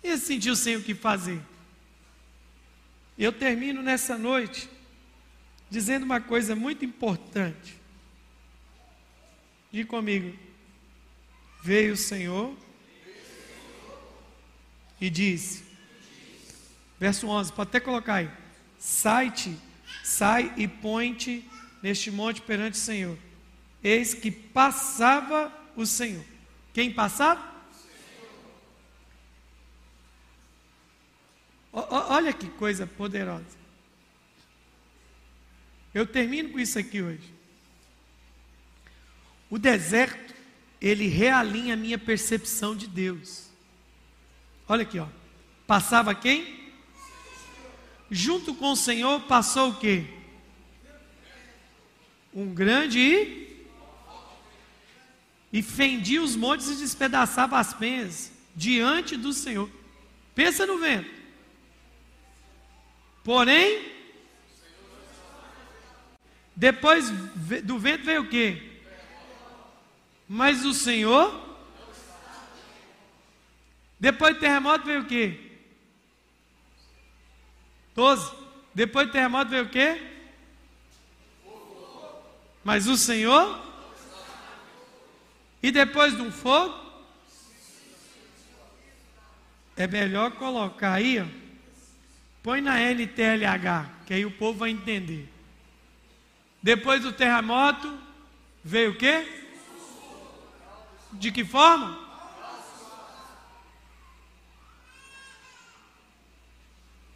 Quem se sentiu sem o que fazer? Eu termino nessa noite dizendo uma coisa muito importante. Diga comigo. Veio o Senhor e disse, verso 11, pode até colocar aí: Sai-te, sai e põe-te neste monte perante o Senhor. Eis que passava o Senhor. Quem passava? O, olha que coisa poderosa. Eu termino com isso aqui hoje. O deserto, ele realinha a minha percepção de Deus. Olha aqui, ó. Passava quem? Junto com o Senhor passou o quê? Um grande e e fendia os montes e despedaçava as penhas diante do Senhor. Pensa no vento. Porém, depois do vento veio o quê? Mas o Senhor. Depois do terremoto veio o quê? Doze. Depois do terremoto veio o quê? Mas o Senhor. E depois de um fogo? É melhor colocar aí, ó. Põe na NTLH, que aí o povo vai entender. Depois do terremoto, veio o quê? De que forma?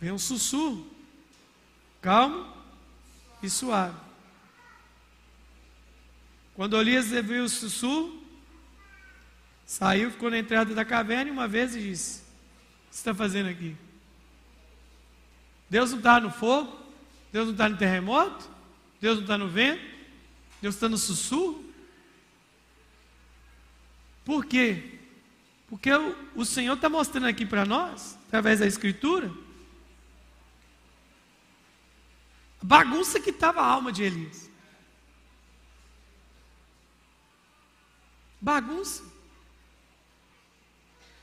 Vem um sussurro, calmo e suave. Quando Elias viu o sussurro, saiu, ficou na entrada da caverna e uma vez e disse: O que você está fazendo aqui? Deus não está no fogo? Deus não está no terremoto? Deus não está no vento? Deus está no sussurro? Por quê? Porque o, o Senhor está mostrando aqui para nós, através da Escritura, bagunça que estava a alma de Elias. Bagunça.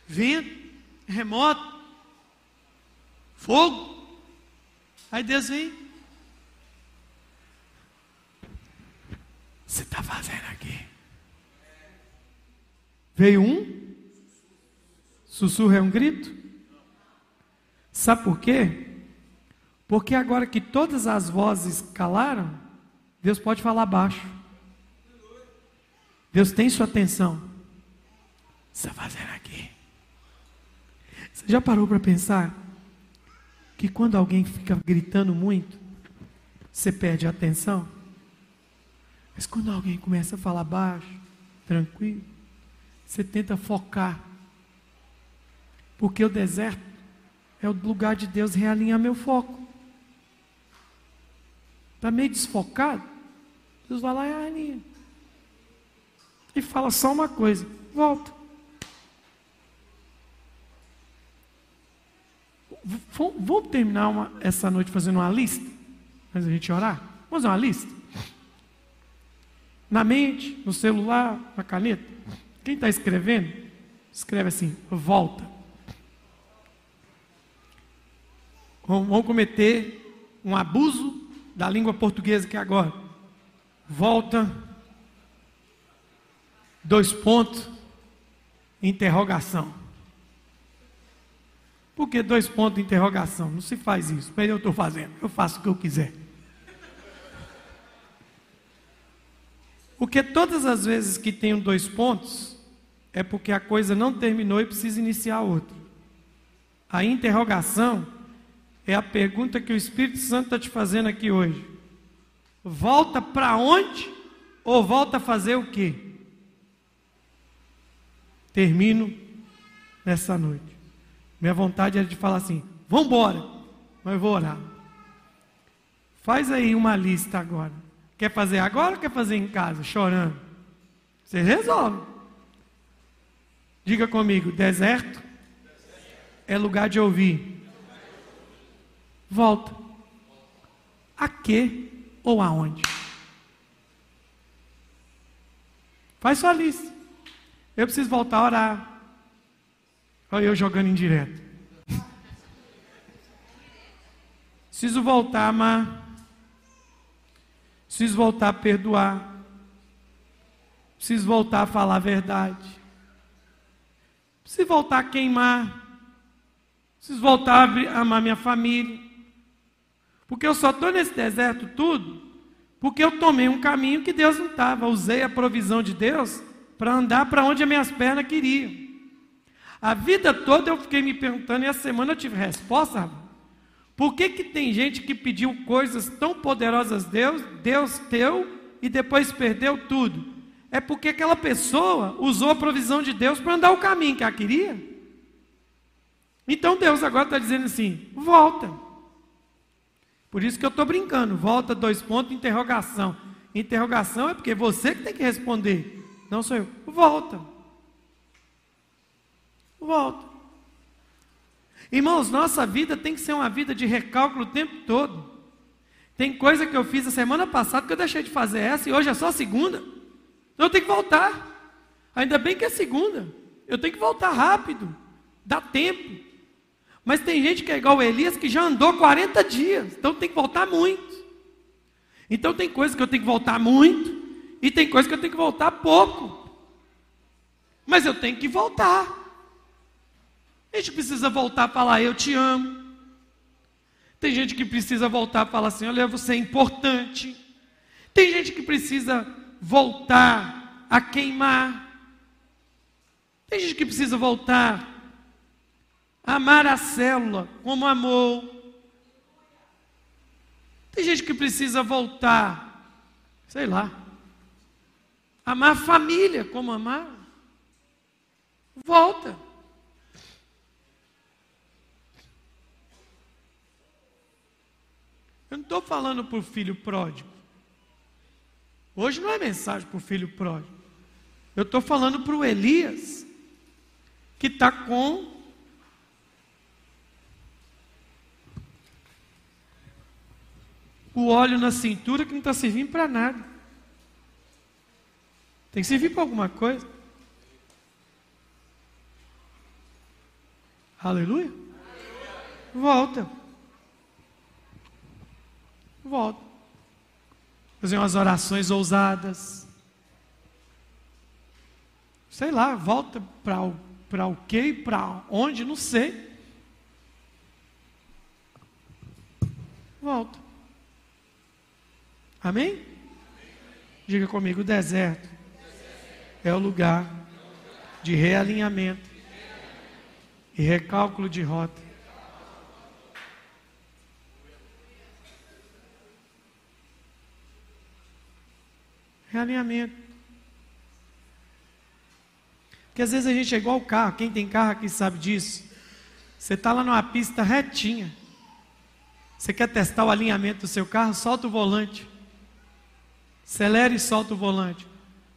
Vento, remoto, fogo. Aí Deus vem. Você está fazendo aqui? Veio um? Sussurro é um grito? Sabe por quê? Porque agora que todas as vozes calaram, Deus pode falar baixo. Deus tem sua atenção. Você está fazendo aqui? Você já parou para pensar que quando alguém fica gritando muito, você perde a atenção? Mas quando alguém começa a falar baixo, tranquilo, você tenta focar. Porque o deserto é o lugar de Deus realinhar meu foco. Está meio desfocado? Deus vai lá e realinha. E fala só uma coisa: volta. Vamos terminar uma, essa noite fazendo uma lista? Antes a gente orar? Vamos fazer uma lista? Na mente, no celular, na caneta. Quem está escrevendo, escreve assim: volta. Vamos cometer um abuso da língua portuguesa que é agora. Volta. Dois pontos. Interrogação. Por que dois pontos de interrogação? Não se faz isso. Mas eu estou fazendo. Eu faço o que eu quiser. Porque todas as vezes que tenho dois pontos, é porque a coisa não terminou e precisa iniciar outra. A interrogação é a pergunta que o Espírito Santo está te fazendo aqui hoje. Volta para onde ou volta a fazer o quê? Termino nessa noite. Minha vontade era de falar assim: vamos embora, mas eu vou orar. Faz aí uma lista agora. Quer fazer agora ou quer fazer em casa, chorando? Você resolve. Diga comigo: deserto é lugar de ouvir. Volta. A quê ou aonde? Faz sua lista. Eu preciso voltar a orar. Olha eu jogando em direto. Preciso voltar a amar. Preciso voltar a perdoar. Preciso voltar a falar a verdade. Preciso voltar a queimar. Preciso voltar a amar minha família. Porque eu só estou nesse deserto tudo porque eu tomei um caminho que Deus não estava. Usei a provisão de Deus para andar para onde as minhas pernas queriam. A vida toda eu fiquei me perguntando, e a semana eu tive resposta. Por que, que tem gente que pediu coisas tão poderosas Deus, Deus teu, e depois perdeu tudo? É porque aquela pessoa usou a provisão de Deus para andar o caminho que ela queria. Então Deus agora está dizendo assim: volta. Por isso que eu estou brincando. Volta, dois pontos, interrogação. Interrogação é porque você que tem que responder. Não sou eu. Volta. Volta. Irmãos, nossa vida tem que ser uma vida de recálculo o tempo todo. Tem coisa que eu fiz a semana passada que eu deixei de fazer essa e hoje é só segunda. Então eu tenho que voltar. Ainda bem que é segunda. Eu tenho que voltar rápido. Dá tempo. Mas tem gente que é igual Elias que já andou 40 dias. Então tem que voltar muito. Então tem coisa que eu tenho que voltar muito. E tem coisa que eu tenho que voltar pouco. Mas eu tenho que voltar. A gente precisa voltar a falar, eu te amo. Tem gente que precisa voltar a falar assim, olha, você é importante. Tem gente que precisa voltar a queimar. Tem gente que precisa voltar amar a célula como amou. Tem gente que precisa voltar, sei lá, amar a família como amar. Volta. Eu não estou falando para o filho pródigo. Hoje não é mensagem para o filho pródigo. Eu estou falando para o Elias, que está com o óleo na cintura que não está servindo para nada. Tem que servir para alguma coisa. Aleluia. Volta. Volta. Fazer umas orações ousadas. sei lá, volta para o, o quê, para onde, não sei. Volta. Amém? Diga comigo, o deserto é o lugar de realinhamento e recálculo de rota. Realinhamento. Porque às vezes a gente é igual o carro, quem tem carro aqui sabe disso. Você está lá numa pista retinha. Você quer testar o alinhamento do seu carro? Solta o volante. Acelera e solta o volante.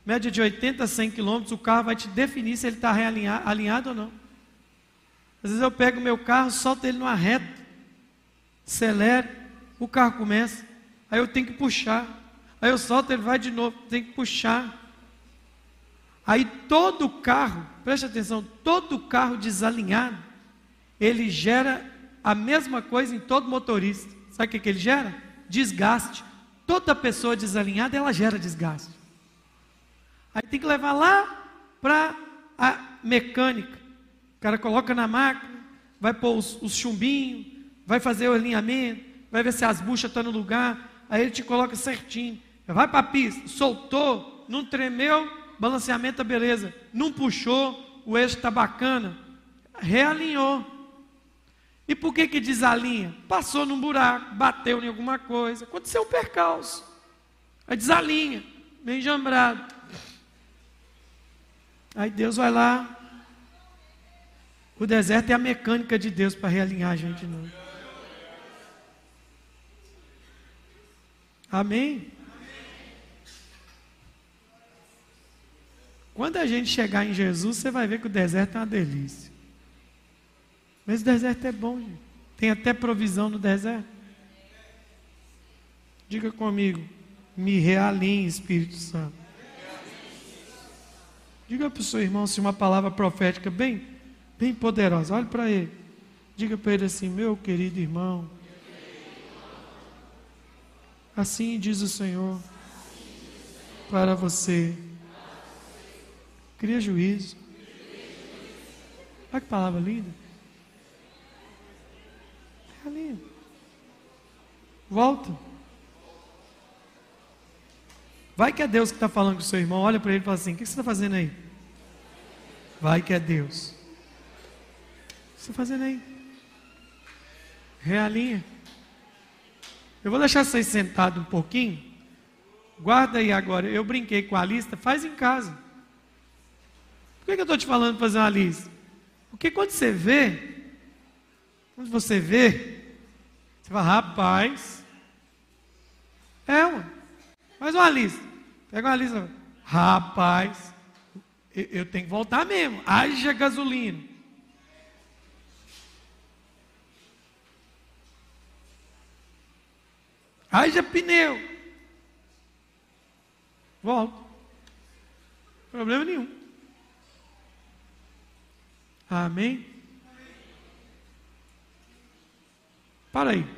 Média de 80 a 100 km, o carro vai te definir se ele está alinhado ou não. Às vezes eu pego o meu carro, solto ele numa reta, acelero, o carro começa, aí eu tenho que puxar. Aí eu solto, ele vai de novo, tem que puxar. Aí todo carro, preste atenção, todo carro desalinhado, ele gera a mesma coisa em todo motorista. Sabe o que, que ele gera? Desgaste. Toda pessoa desalinhada, ela gera desgaste. Aí tem que levar lá para a mecânica. O cara coloca na máquina, vai pôr os, os chumbinhos, vai fazer o alinhamento, vai ver se as buchas estão no lugar, aí ele te coloca certinho. Vai para a pista, soltou, não tremeu, balanceamento, beleza. Não puxou, o eixo está bacana. Realinhou. E por que que desalinha? Passou num buraco, bateu em alguma coisa, aconteceu um percalço. Aí desalinha, bem jambrado. Aí Deus vai lá. O deserto é a mecânica de Deus para realinhar a gente novo. Amém? Quando a gente chegar em Jesus, você vai ver que o deserto é uma delícia. Mas o deserto é bom, gente. Tem até provisão no deserto. Diga comigo, me realinhe, Espírito Santo. Diga para o seu irmão se uma palavra profética bem, bem poderosa. Olhe para ele. Diga para ele assim, meu querido irmão. Assim diz o Senhor para você. Cria juízo. Olha que palavra linda. Ali. Volta. Vai que é Deus que está falando com o seu irmão. Olha para ele e fala assim: O que você está fazendo aí? Vai que é Deus. O que você está fazendo aí? Realinha. Eu vou deixar vocês sentados um pouquinho. Guarda aí agora. Eu brinquei com a lista. Faz em casa. Por que, que eu estou te falando fazer uma lista? Porque quando você vê, quando você vê, você fala, rapaz. É, uma. Faz uma lista. Pega uma lista. Rapaz. Eu, eu tenho que voltar mesmo. Haja gasolina. Haja pneu. Volto. Problema nenhum. Amém? Para aí.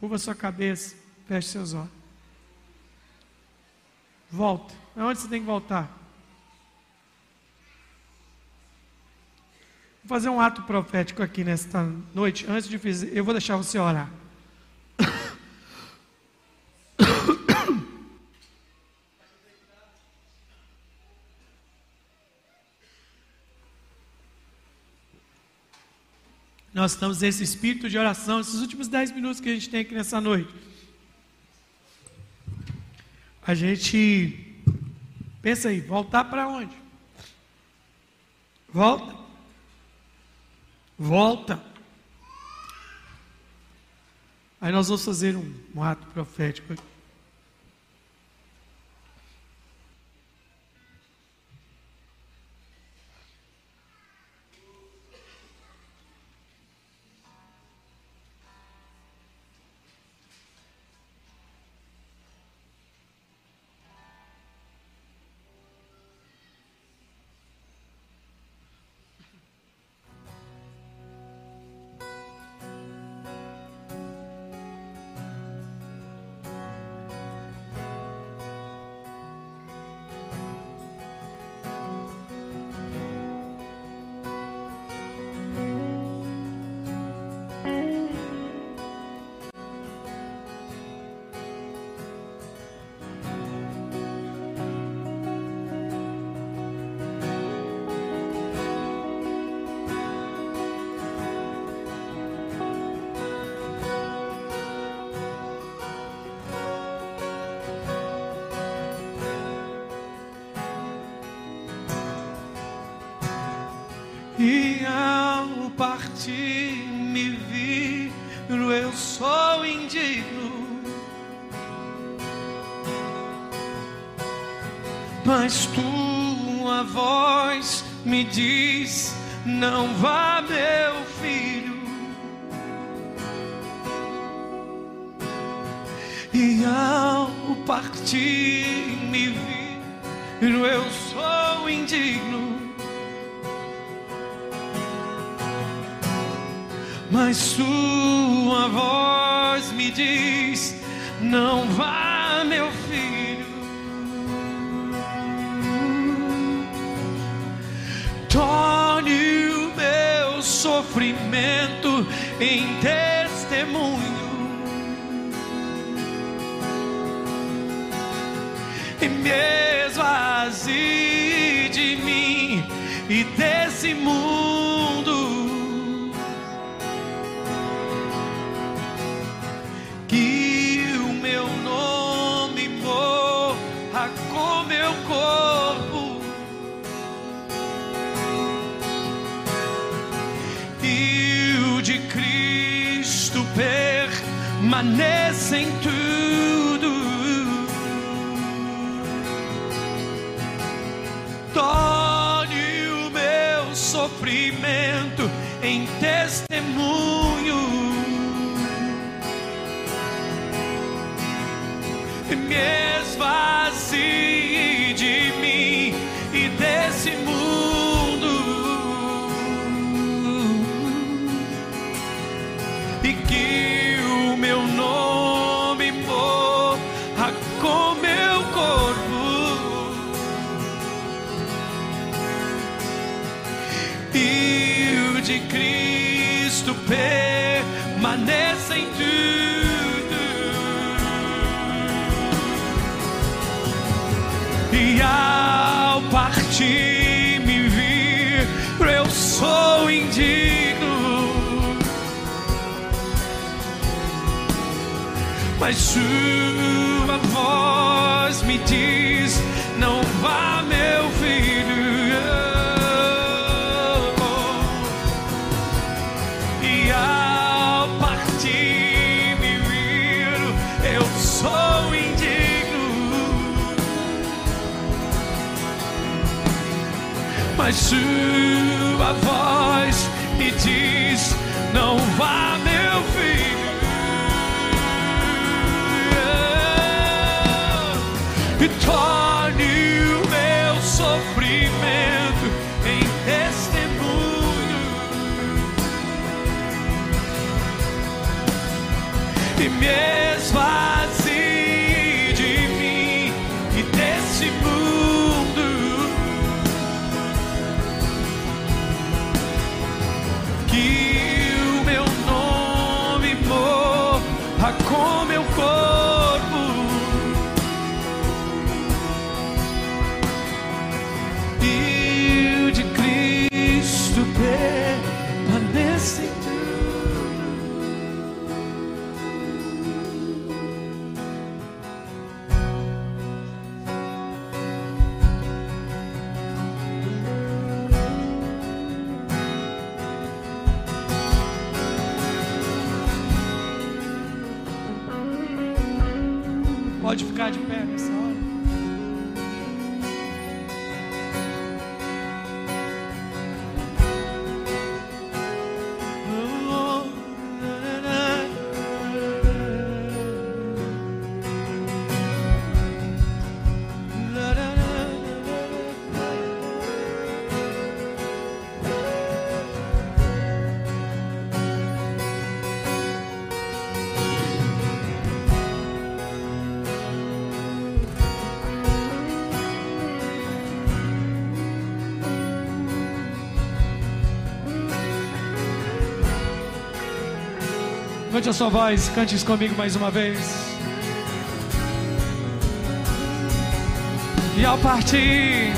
Curva sua cabeça, feche seus olhos. Volta. Aonde você tem que voltar? Vou fazer um ato profético aqui nesta noite. Antes de fazer, eu vou deixar você orar. Nós estamos nesse espírito de oração, esses últimos dez minutos que a gente tem aqui nessa noite. A gente pensa aí, voltar para onde? Volta. Volta. Aí nós vamos fazer um, um ato profético aqui. Me diz: não vá, meu filho. E ao partir permaneça permaneça em tudo. E ao partir me vir, eu sou indigno. Mas sua voz me diz: sua voz me diz: Não vá, meu filho. E torne Levante a sua voz, cante isso comigo mais uma vez. E ao partir,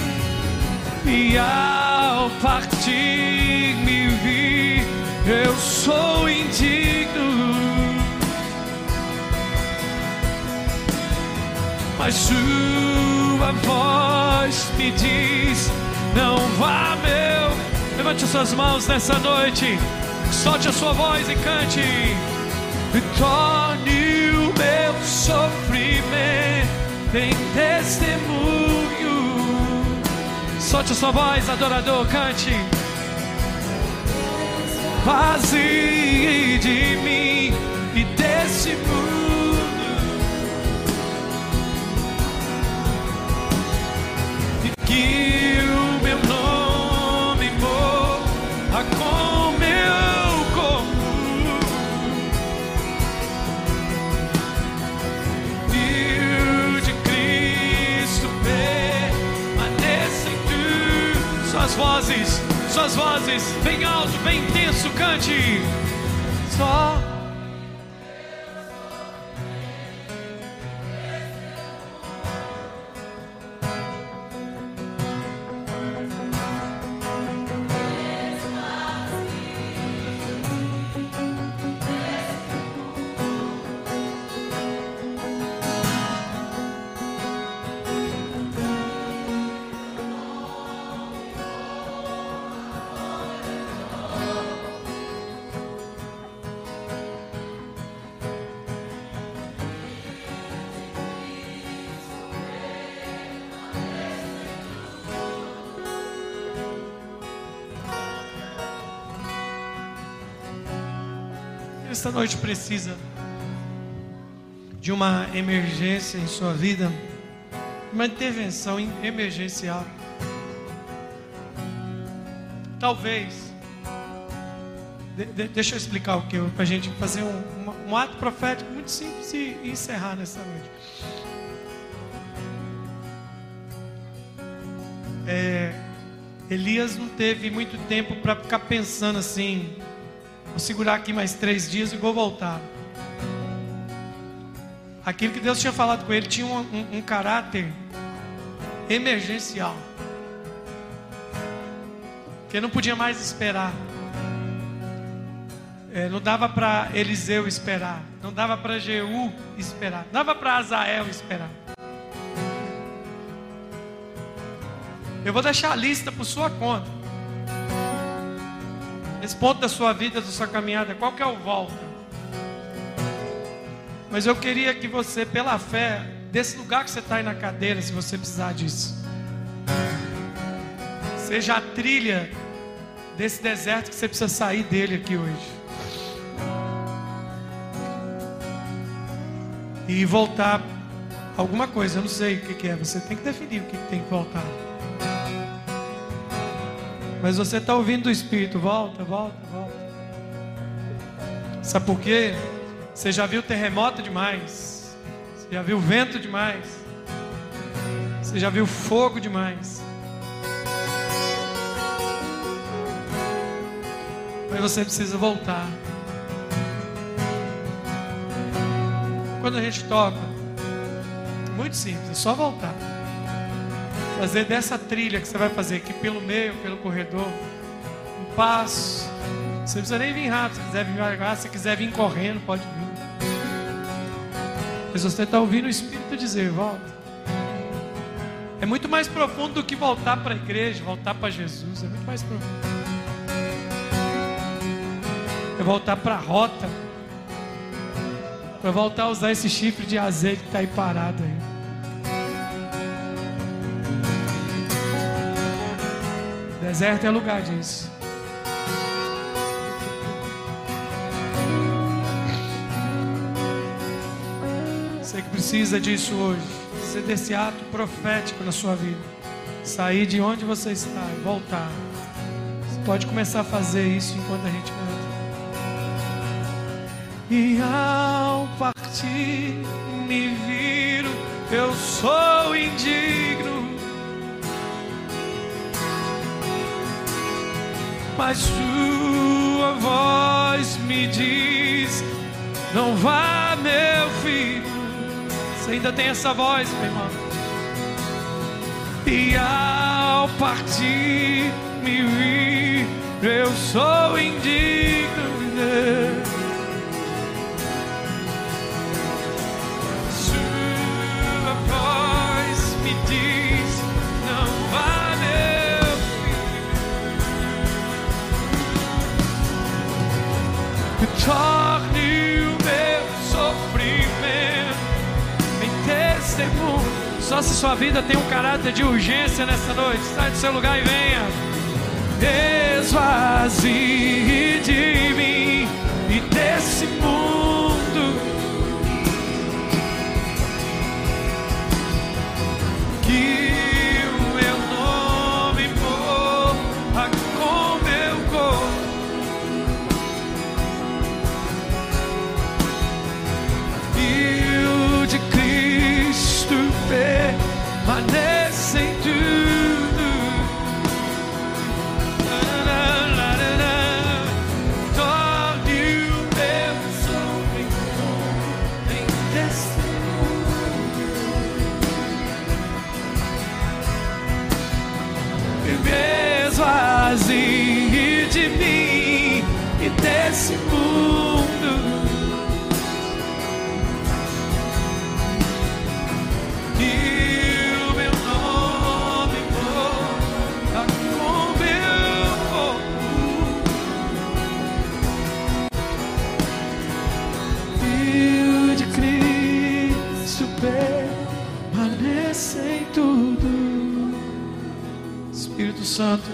e ao partir me vi, eu sou indigno. Mas sua voz me diz: Não vá, meu. Levante suas mãos nessa noite. Solte a sua voz e cante. Torne o meu sofrimento em testemunho. Solte a sua voz, adorador, cante. Vazie de mim e desse mundo. E que o meu nome morra com meu Suas vozes, suas vozes, bem alto, bem intenso, cante. Só Esta noite precisa de uma emergência em sua vida, uma intervenção emergencial. Talvez, de, de, deixa eu explicar o que, para a gente fazer um, um, um ato profético muito simples e, e encerrar nessa noite. É, Elias não teve muito tempo para ficar pensando assim, Vou segurar aqui mais três dias e vou voltar. Aquilo que Deus tinha falado com ele tinha um, um, um caráter emergencial. Que não podia mais esperar. É, não dava para Eliseu esperar. Não dava para Jeú esperar. Não dava para Azael esperar. Eu vou deixar a lista por sua conta. Esse ponto da sua vida, da sua caminhada, qual que é o volta? Mas eu queria que você, pela fé, desse lugar que você está aí na cadeira, se você precisar disso, seja a trilha desse deserto que você precisa sair dele aqui hoje. E voltar alguma coisa, eu não sei o que, que é, você tem que definir o que, que tem que voltar. Mas você está ouvindo o Espírito, volta, volta, volta. Sabe por quê? Você já viu terremoto demais. Você já viu vento demais. Você já viu fogo demais. Mas você precisa voltar. Quando a gente toca, muito simples, é só voltar fazer dessa trilha que você vai fazer aqui pelo meio, pelo corredor, um passo. Você não precisa nem vir rápido, se quiser vir devagar, se quiser vir correndo, pode vir. Mas você está ouvindo o Espírito dizer, volta. É muito mais profundo do que voltar para a igreja, voltar para Jesus. É muito mais profundo. É voltar para a rota. Para voltar a usar esse chifre de azeite que está aí parado aí. Deserto é lugar disso. Você que precisa disso hoje. Precisa desse ato profético na sua vida. Sair de onde você está e voltar. Você pode começar a fazer isso enquanto a gente canta. E ao partir me viro, eu sou indigno mas sua voz me diz: Não vá, meu filho. Você ainda tem essa voz, meu irmão. E ao partir me vir, eu sou indigno. Sua Torne o meu sofrimento em testemunho. Só se sua vida tem um caráter de urgência nessa noite, sai do seu lugar e venha. Esvazie de mim e desse mundo que permaneça em Santo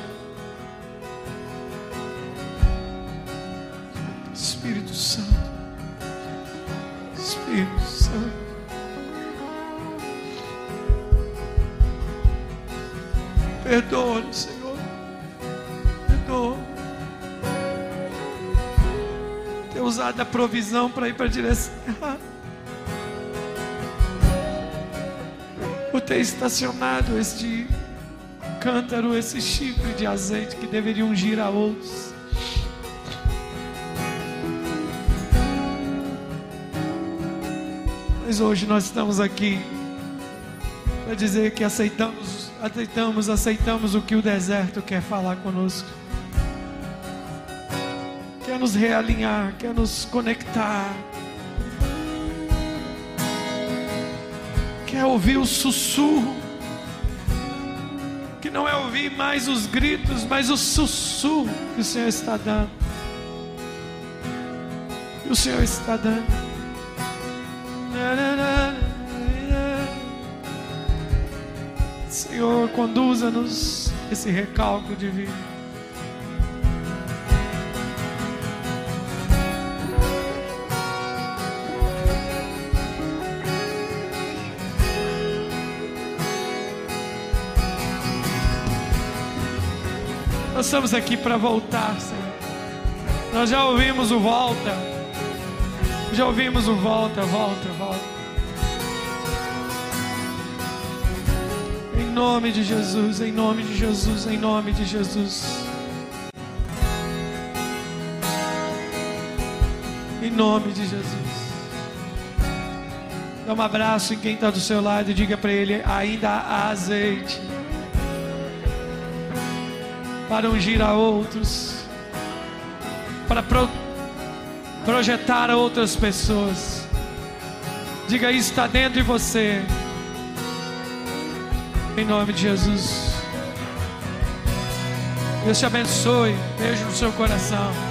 Espírito Santo Espírito Santo Perdoa-nos, Senhor. Perdoa. Ter usado a provisão para ir para a direção errada. Por ter estacionado este cântaro, esse chifre de azeite que deveria ungir a outros. Mas hoje nós estamos aqui para dizer que aceitamos, aceitamos, aceitamos o que o deserto quer falar conosco. Quer nos realinhar, quer nos conectar. Quer ouvir o sussurro. Que não é ouvir mais os gritos, mas o sussurro que o Senhor está dando. Que o Senhor está dando. Senhor, conduza-nos esse recalco divino. Nós estamos aqui para voltar, Senhor. Nós já ouvimos o volta. Já ouvimos o volta, volta, volta. Em nome de Jesus, em nome de Jesus, em nome de Jesus. Em nome de Jesus. Dá um abraço em quem está do seu lado e diga para ele: ainda há azeite para ungir a outros, para pro, projetar a outras pessoas. Diga isso está dentro de você. Em nome de Jesus. Deus te abençoe. Beijo no seu coração.